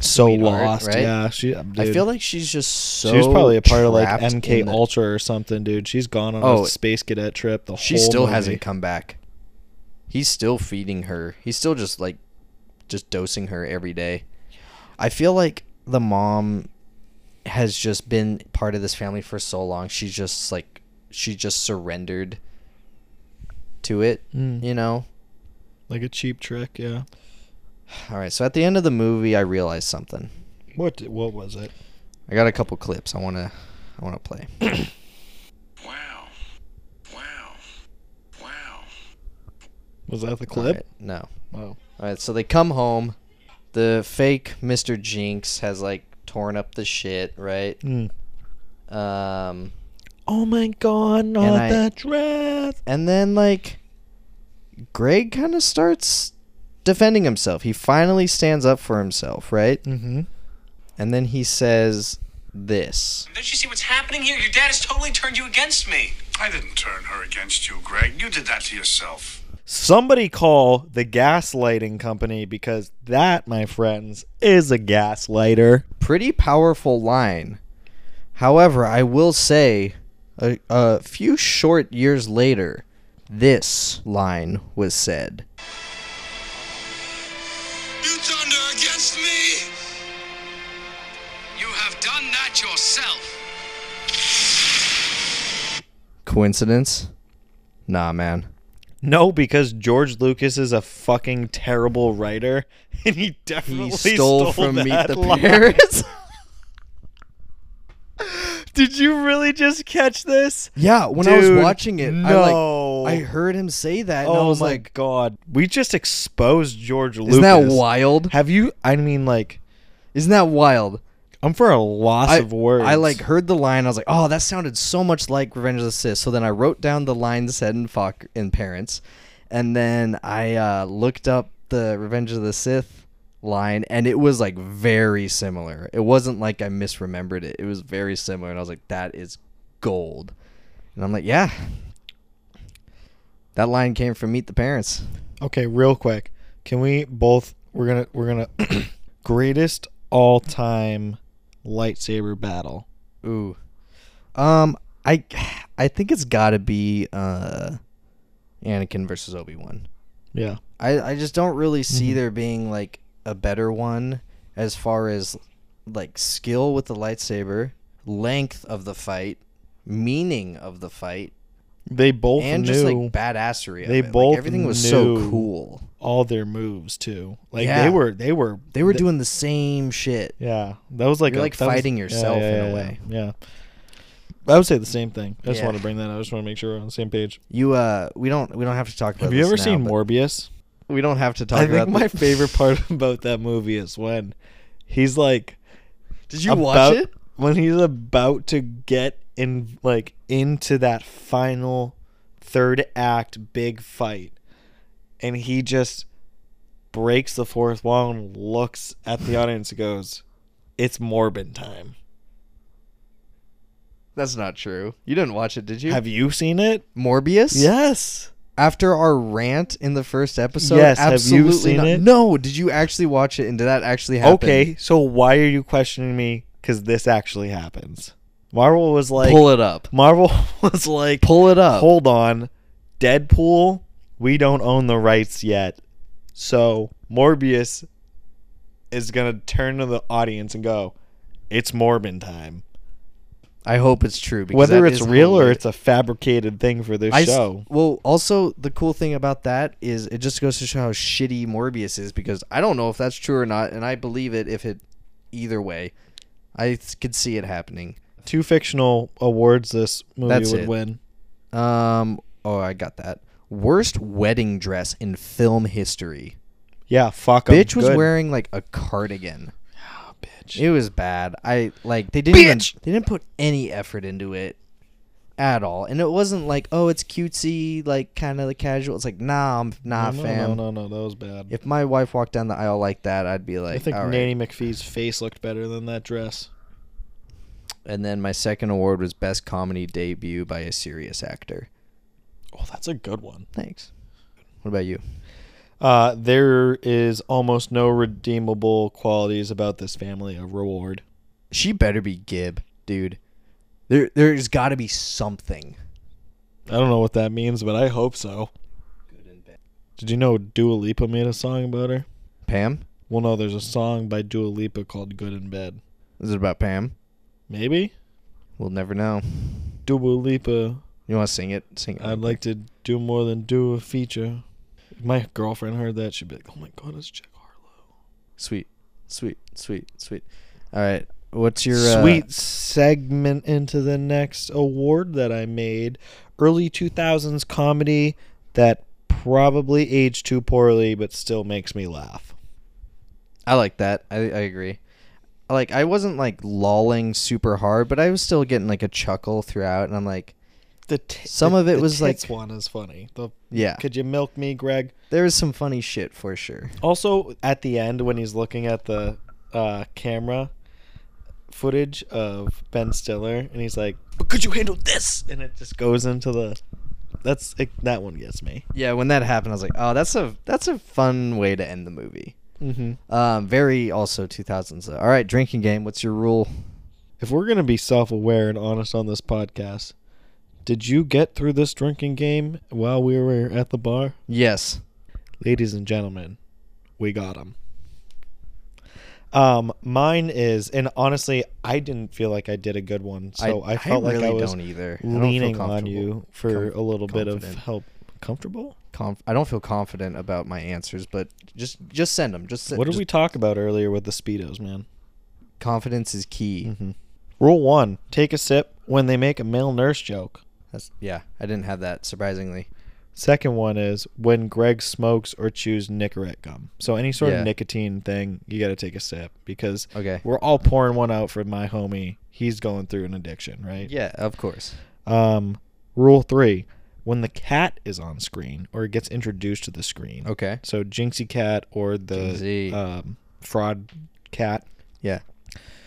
Speaker 3: so
Speaker 4: Sweetheart,
Speaker 3: lost.
Speaker 4: right?
Speaker 3: Yeah, she.
Speaker 4: I
Speaker 3: dude.
Speaker 4: feel like she's just so.
Speaker 3: she was probably a part of like
Speaker 4: trapped
Speaker 3: MK
Speaker 4: in the-
Speaker 3: Ultra or something, dude. She's gone on
Speaker 4: Oh,
Speaker 3: a space cadet trip. The
Speaker 4: She
Speaker 3: whole
Speaker 4: still
Speaker 3: movie.
Speaker 4: hasn't come back. He's still feeding her. He's still just like, just dosing her every day. I feel like the mom has just been part of this family for so long. She's just like, she just surrendered to it.
Speaker 3: Mm.
Speaker 4: You know.
Speaker 3: like a cheap trick. Yeah.
Speaker 4: All right. So at the end of the movie, I realized something.
Speaker 3: What? What was it?
Speaker 4: I got a couple clips. I wanna, I wanna play.
Speaker 5: Wow. Wow. Wow.
Speaker 3: Was that the clip?
Speaker 4: right, No.
Speaker 3: Oh.
Speaker 4: All right, so they come home. The fake Mr. Jinx has like torn up the shit, right?
Speaker 3: Mm.
Speaker 4: Um,
Speaker 3: Oh my god, not
Speaker 4: I-
Speaker 3: that dress.
Speaker 4: and then like Greg kind of starts defending himself. He finally stands up for himself, right?
Speaker 3: Mm-hmm.
Speaker 4: And then he says this.
Speaker 6: Don't you see what's happening here? Your dad has totally turned you against me.
Speaker 5: I didn't turn her against you, Greg. You did that to yourself.
Speaker 3: Somebody call the gaslighting company because that, my friends, is a gaslighter.
Speaker 4: Pretty powerful line. However, I will say a, a few short years later, this line was said.
Speaker 5: You thunder against me?
Speaker 6: You have done that yourself.
Speaker 4: Coincidence? Nah, man.
Speaker 3: No, because George Lucas is a fucking terrible writer, and he definitely
Speaker 4: He stole, from Meet the
Speaker 3: line.
Speaker 4: Parents.
Speaker 3: Did you really just catch this?
Speaker 4: yeah, when I was watching it,
Speaker 3: no.
Speaker 4: I like I heard him say that, and I
Speaker 3: Oh
Speaker 4: was
Speaker 3: my
Speaker 4: like,
Speaker 3: god, we just exposed George Lucas.
Speaker 4: "Isn't that wild?
Speaker 3: Have you? I mean, like,
Speaker 4: Isn't that wild?"
Speaker 3: I'm for a loss
Speaker 4: I,
Speaker 3: of words.
Speaker 4: I like heard the line. I was like, "Oh, that sounded so much like Revenge of the Sith." So then I wrote down the line said in Fuck in Parents, and then I uh, looked up the Revenge of the Sith line, and it was like very similar. It wasn't like I misremembered it. It was very similar, and I was like, "That is gold." And I'm like, "Yeah." That line came from Meet the Parents.
Speaker 3: Okay, real quick. Can we both we're gonna we're gonna greatest all time lightsaber battle.
Speaker 4: Ooh. Um, I I think it's got to be uh, Anakin versus Obi Wan.
Speaker 3: Yeah.
Speaker 4: I I just don't really see
Speaker 3: Mhm.
Speaker 4: there being like a better one as far as like skill with the lightsaber, length of the fight, meaning of the fight,
Speaker 3: They both
Speaker 4: and
Speaker 3: knew
Speaker 4: just like badassery.
Speaker 3: They
Speaker 4: it. Like,
Speaker 3: both
Speaker 4: everything was so cool.
Speaker 3: all their moves too. Like
Speaker 4: Yeah.
Speaker 3: they were they were
Speaker 4: They were
Speaker 3: th-
Speaker 4: doing the same shit.
Speaker 3: Yeah, that was like
Speaker 4: You're,
Speaker 3: a-
Speaker 4: like,
Speaker 3: that was-
Speaker 4: fighting
Speaker 3: yeah,
Speaker 4: yourself
Speaker 3: yeah,
Speaker 4: in a way.
Speaker 3: Yeah. I would say the same thing. I just want to bring that. up. I just want to make sure we're on the same page.
Speaker 4: You uh, we don't we don't have to talk about.
Speaker 3: Have you ever
Speaker 4: now,
Speaker 3: seen Morbius?
Speaker 4: We don't have to talk
Speaker 3: I
Speaker 4: about.
Speaker 3: think my favorite part about that movie is when he's like,
Speaker 4: Did you
Speaker 3: about-
Speaker 4: watch it?
Speaker 3: When he's about to get in, like into that final third act big fight, and he just breaks the fourth wall and looks at the audience and goes, "It's Morbin time."
Speaker 4: That's not true. You didn't watch it, did you?
Speaker 3: Have you seen it?
Speaker 4: Morbius?
Speaker 3: Yes.
Speaker 4: After our rant in the first episode,
Speaker 3: Yes, have you
Speaker 4: absolutely
Speaker 3: seen
Speaker 4: not.
Speaker 3: it?
Speaker 4: No, did you actually watch it and did that actually happen?
Speaker 3: Okay, so why are you questioning me? Because this actually happens. Marvel was like,
Speaker 4: Pull it up.
Speaker 3: Marvel was like,
Speaker 4: Pull it up.
Speaker 3: hold on, Deadpool, we don't own the rights yet. So Morbius is gonna turn to the audience and go, "It's Morbin time."
Speaker 4: I hope it's true. Because
Speaker 3: Whether it's real or it's a fabricated thing for this
Speaker 4: I s-
Speaker 3: show.
Speaker 4: well, also the cool thing about that is it just goes to show how shitty Morbius is because I don't know if that's true or not, and I believe it if it either way. I th- could see it happening.
Speaker 3: Two fictional awards this movie
Speaker 4: That's
Speaker 3: would
Speaker 4: it.
Speaker 3: win.
Speaker 4: Um. Oh, I got that. Worst wedding dress in film history.
Speaker 3: Yeah, fuck 'em.
Speaker 4: Bitch was
Speaker 3: Good.
Speaker 4: wearing like a cardigan.
Speaker 3: Oh, bitch.
Speaker 4: It was bad. I like they didn't even,
Speaker 3: Bitch!
Speaker 4: they didn't put any effort into it at all, and it wasn't like oh it's cutesy like kind of like casual. It's like nah, I'm nah,
Speaker 3: no, no,
Speaker 4: fam.
Speaker 3: No, no, no, that was bad.
Speaker 4: If my wife walked down the aisle like that, I'd be like, I
Speaker 3: think
Speaker 4: all right.
Speaker 3: Nanny McPhee's face looked better than that dress.
Speaker 4: And then my second award was best comedy debut by a serious actor.
Speaker 3: Oh, that's a good one.
Speaker 4: Thanks. What about you?
Speaker 3: Uh, there is almost no redeemable qualities about this family of reward.
Speaker 4: She better be Gib, dude. There, there's got to be something.
Speaker 3: I don't know what that means, but I hope so. Good and bad. Did you know Dua Lipa made a song about her?
Speaker 4: Pam?
Speaker 3: Well, no, there's a song by Dua Lipa called "Good in Bed."
Speaker 4: Is it about Pam?
Speaker 3: Maybe
Speaker 4: We'll never know.
Speaker 3: Dua Lipa.
Speaker 4: You want to sing it? Sing it.
Speaker 3: I'd like to do more than do a feature. If my girlfriend heard that, she'd be like, "Oh my god, it's Jack Harlow."
Speaker 4: Sweet, sweet, sweet, sweet. All right. What's your uh,
Speaker 3: Sweet segment into the next award that I made. Early 2000s comedy that probably aged too poorly but still makes me laugh.
Speaker 4: I like that. I, I agree. Like I wasn't like lolling super hard, but I was still getting like a chuckle throughout, and I'm like,
Speaker 3: The t-
Speaker 4: Some of it
Speaker 3: the
Speaker 4: was, like-
Speaker 3: one is funny. The
Speaker 4: yeah,
Speaker 3: could you milk me, Greg?
Speaker 4: there was some funny shit for sure.
Speaker 3: Also, at the end when he's looking at the uh, camera footage of Ben Stiller, and he's like, "But could you handle this?" And it just goes into the. That's it, that one gets me.
Speaker 4: Yeah, when that happened, I was like, oh, that's a that's a fun way to end the movie.
Speaker 3: Mm-hmm.
Speaker 4: Um, very also 2000s. All right, drinking game. What's your rule?
Speaker 3: If we're gonna be self-aware and honest on this podcast, did you get through this drinking game while we were at the bar,
Speaker 4: Yes.
Speaker 3: ladies and gentlemen? We got them. Um, mine is, and honestly, I didn't feel like I did a good one, so I, felt like
Speaker 4: really
Speaker 3: I was
Speaker 4: don't either. I don't
Speaker 3: leaning on you for
Speaker 4: com-
Speaker 3: a little bit of
Speaker 4: confident.
Speaker 3: help. Comfortable?
Speaker 4: Conf- I don't feel confident about my answers, but just just send them. Just
Speaker 3: What did
Speaker 4: just-
Speaker 3: we talk about earlier with the speedos, man?
Speaker 4: Confidence is key.
Speaker 3: Mm-hmm. Rule one: Take a sip when they make a male nurse joke.
Speaker 4: That's yeah. I didn't have that surprisingly.
Speaker 3: Second one is when Greg smokes or chews Nicorette gum. So any sort
Speaker 4: Yeah.
Speaker 3: of nicotine thing, you got to take a sip because
Speaker 4: Okay.
Speaker 3: we're all pouring one out for my homie. He's going through an addiction, right?
Speaker 4: Yeah, of course.
Speaker 3: Um, rule three: When the cat is on screen or it gets introduced to the screen.
Speaker 4: Okay.
Speaker 3: So Jinxie Cat or the
Speaker 4: Jinxie.
Speaker 3: um, fraud cat.
Speaker 4: Yeah.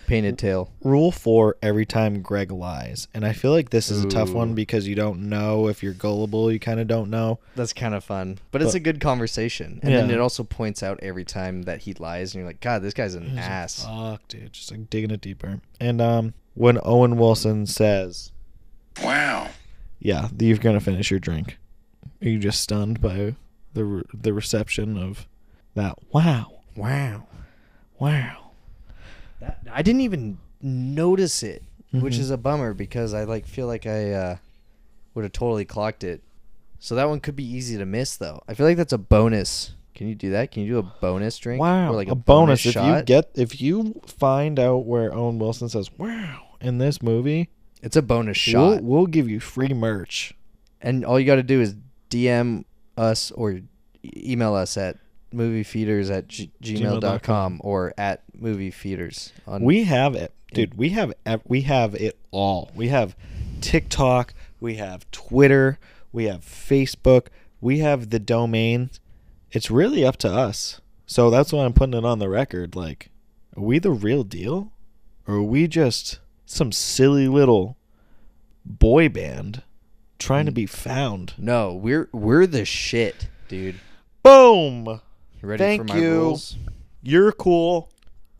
Speaker 4: Painted tail.
Speaker 3: Rule four: every time Greg lies, and I feel like this is a tough one because you don't know if you're gullible. You kind of don't know.
Speaker 4: That's kind of fun, but it's
Speaker 3: But-
Speaker 4: a good conversation. And then
Speaker 3: Yeah.
Speaker 4: it also points out every time that he lies, and you're like, God, this guy's an ass.
Speaker 3: Fuck, dude, just like digging it deeper. And um, when Owen Wilson says,
Speaker 5: Wow.
Speaker 3: "Yeah, you're gonna finish your drink," are you just stunned by the re- the reception of that? Wow,
Speaker 4: Wow.
Speaker 3: wow.
Speaker 4: That, I didn't even notice it, which
Speaker 3: Mhm.
Speaker 4: is a bummer because I like feel like I uh, would have totally clocked it. So that one could be easy to miss, though. I feel like that's a bonus. Can you do that? Can you do a bonus drink?
Speaker 3: Wow,
Speaker 4: Or like
Speaker 3: a, bonus, if you get if you find out where Owen Wilson says "wow" in this movie,
Speaker 4: It's a bonus
Speaker 3: we'll,
Speaker 4: shot,
Speaker 3: we'll give you free merch.
Speaker 4: and all you got to do is DM us or email us at moviefeeders at g-
Speaker 3: Gmail.com.
Speaker 4: gmail.com or at moviefeeders on
Speaker 3: We have it, dude. We have we have it all. We have TikTok, we have Twitter, we have Facebook, we have the domain. It's really up to us. So that's why I'm putting it on the record. Like, are we the real deal, or are we just some silly little boy band trying to
Speaker 4: Mm.
Speaker 3: be found?
Speaker 4: No, we're we're the shit, dude.
Speaker 3: Boom!
Speaker 4: You ready
Speaker 3: Thank
Speaker 4: for my
Speaker 3: you.
Speaker 4: rules?
Speaker 3: You're cool.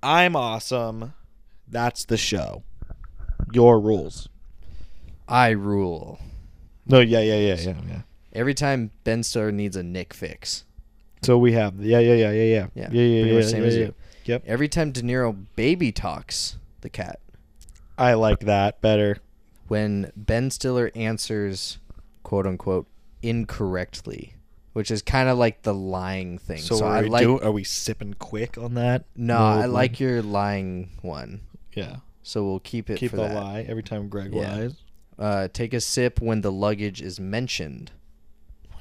Speaker 3: I'm awesome. That's the show. Your rules.
Speaker 4: I rule.
Speaker 3: No, yeah, yeah, yeah, yeah, yeah.
Speaker 4: Every time Ben Stiller needs a Nick fix.
Speaker 3: So we have yeah, yeah, yeah, yeah, yeah,
Speaker 4: Yeah,
Speaker 3: yeah, yeah,
Speaker 4: pretty
Speaker 3: yeah,
Speaker 4: same
Speaker 3: yeah,
Speaker 4: as
Speaker 3: yeah.
Speaker 4: you.
Speaker 3: Yep,
Speaker 4: Every time De Niro baby talks the cat.
Speaker 3: I like that better.
Speaker 4: When Ben Stiller answers quote unquote incorrectly, which is kind of like the lying thing.
Speaker 3: So,
Speaker 4: So,
Speaker 3: are
Speaker 4: I
Speaker 3: we
Speaker 4: like
Speaker 3: do, are we sipping quick on that?
Speaker 4: No, I
Speaker 3: one?
Speaker 4: like your lying one.
Speaker 3: yeah.
Speaker 4: So we'll keep it
Speaker 3: Keep
Speaker 4: for
Speaker 3: a
Speaker 4: that.
Speaker 3: lie every time Greg
Speaker 4: Yeah.
Speaker 3: lies.
Speaker 4: Uh, take a sip when the luggage is mentioned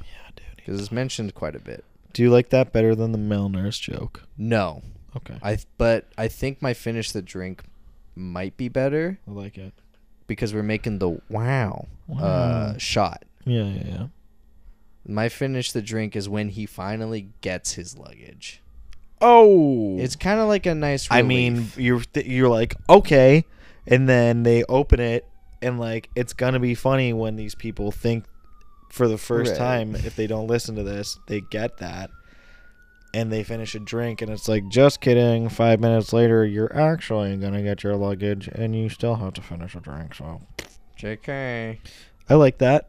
Speaker 3: Yeah, dude.
Speaker 4: because it's mentioned quite a bit.
Speaker 3: Do you like that better than the male nurse joke?
Speaker 4: No,
Speaker 3: Okay,
Speaker 4: I th- but I think my finish the drink might be better
Speaker 3: I like it.
Speaker 4: because we're making the wow,
Speaker 3: Wow.
Speaker 4: Uh, shot.
Speaker 3: Yeah, yeah, yeah.
Speaker 4: My finish the drink is when he finally gets his luggage.
Speaker 3: Oh,
Speaker 4: It's kind of like a nice.
Speaker 3: I mean,
Speaker 4: relief.
Speaker 3: you're th- you're like okay, and then they open it, and like it's gonna be funny when these people think for the first
Speaker 4: Right.
Speaker 3: time if they don't listen to this, they get that, and they finish a drink, and it's like just kidding. Five minutes later, you're actually gonna get your luggage, and you still have to finish a drink. So
Speaker 4: Jk.
Speaker 3: I like that.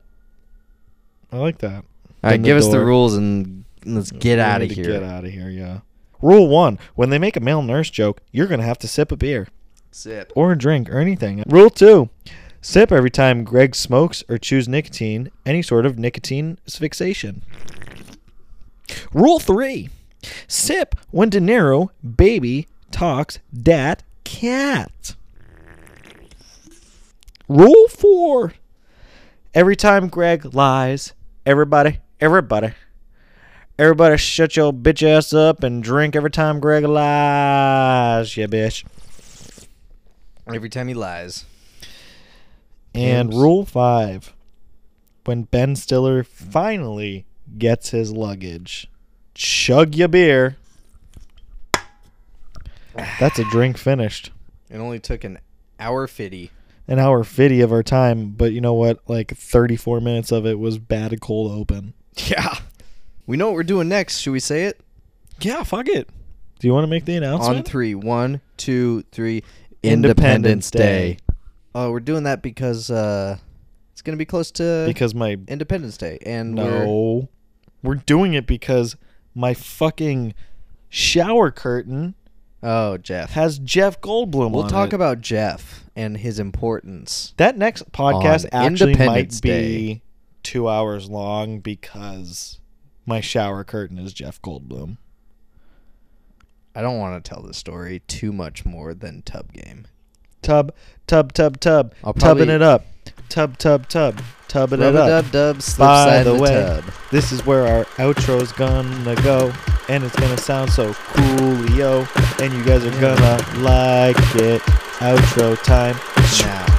Speaker 3: I like that.
Speaker 4: All right,
Speaker 3: Open the
Speaker 4: give us the rules and let's get
Speaker 3: We
Speaker 4: out of here.
Speaker 3: Get out of here, yeah. Rule one: When they make a male nurse joke, you're gonna have to sip a beer.
Speaker 4: Sip.
Speaker 3: or a drink or anything. Rule two sip every time Greg smokes or chews nicotine, any sort of nicotine fixation. Rule three sip when De Niro, baby, talks dat cat. Rule four every time Greg lies, everybody, everybody. Everybody shut your bitch ass up and drink every time Greg lies, yeah, bitch.
Speaker 4: Every time he lies.
Speaker 3: And
Speaker 4: Pimps.
Speaker 3: rule five when Ben Stiller finally gets his luggage, chug your beer. That's a drink finished.
Speaker 4: It only took an hour fifty.
Speaker 3: An hour 50 of our time, but you know what? Like 34 minutes of it was bad and cold open.
Speaker 4: Yeah. We know what we're doing next. Should we say it?
Speaker 3: Yeah, fuck it. Do you want to make the announcement?
Speaker 4: On three. One, two, three.
Speaker 3: Independence Day.
Speaker 4: Oh, we're doing that because uh, it's gonna be close to
Speaker 3: Because my.
Speaker 4: Independence Day, and we're,
Speaker 3: No. We're doing it because my fucking shower curtain
Speaker 4: oh Jeff.
Speaker 3: has Jeff Goldblum
Speaker 4: We'll
Speaker 3: on
Speaker 4: talk
Speaker 3: it.
Speaker 4: about Jeff and his importance.
Speaker 3: That next podcast
Speaker 4: On
Speaker 3: actually might be two hours long because my shower curtain is Jeff Goldblum.
Speaker 4: I don't want to tell the story too much more than Tub Game.
Speaker 3: Tub, tub, tub, tub,
Speaker 4: I'll
Speaker 3: tubbing
Speaker 4: probably-
Speaker 3: it up. Tub, tub, tub, tubbing it
Speaker 4: Rub
Speaker 3: up.
Speaker 4: dub dub
Speaker 3: By the
Speaker 4: the
Speaker 3: way,
Speaker 4: tub.
Speaker 3: this is where our outro's gonna go, and it's gonna sound so coolio, and you guys are gonna like it. Outro time.
Speaker 4: Now.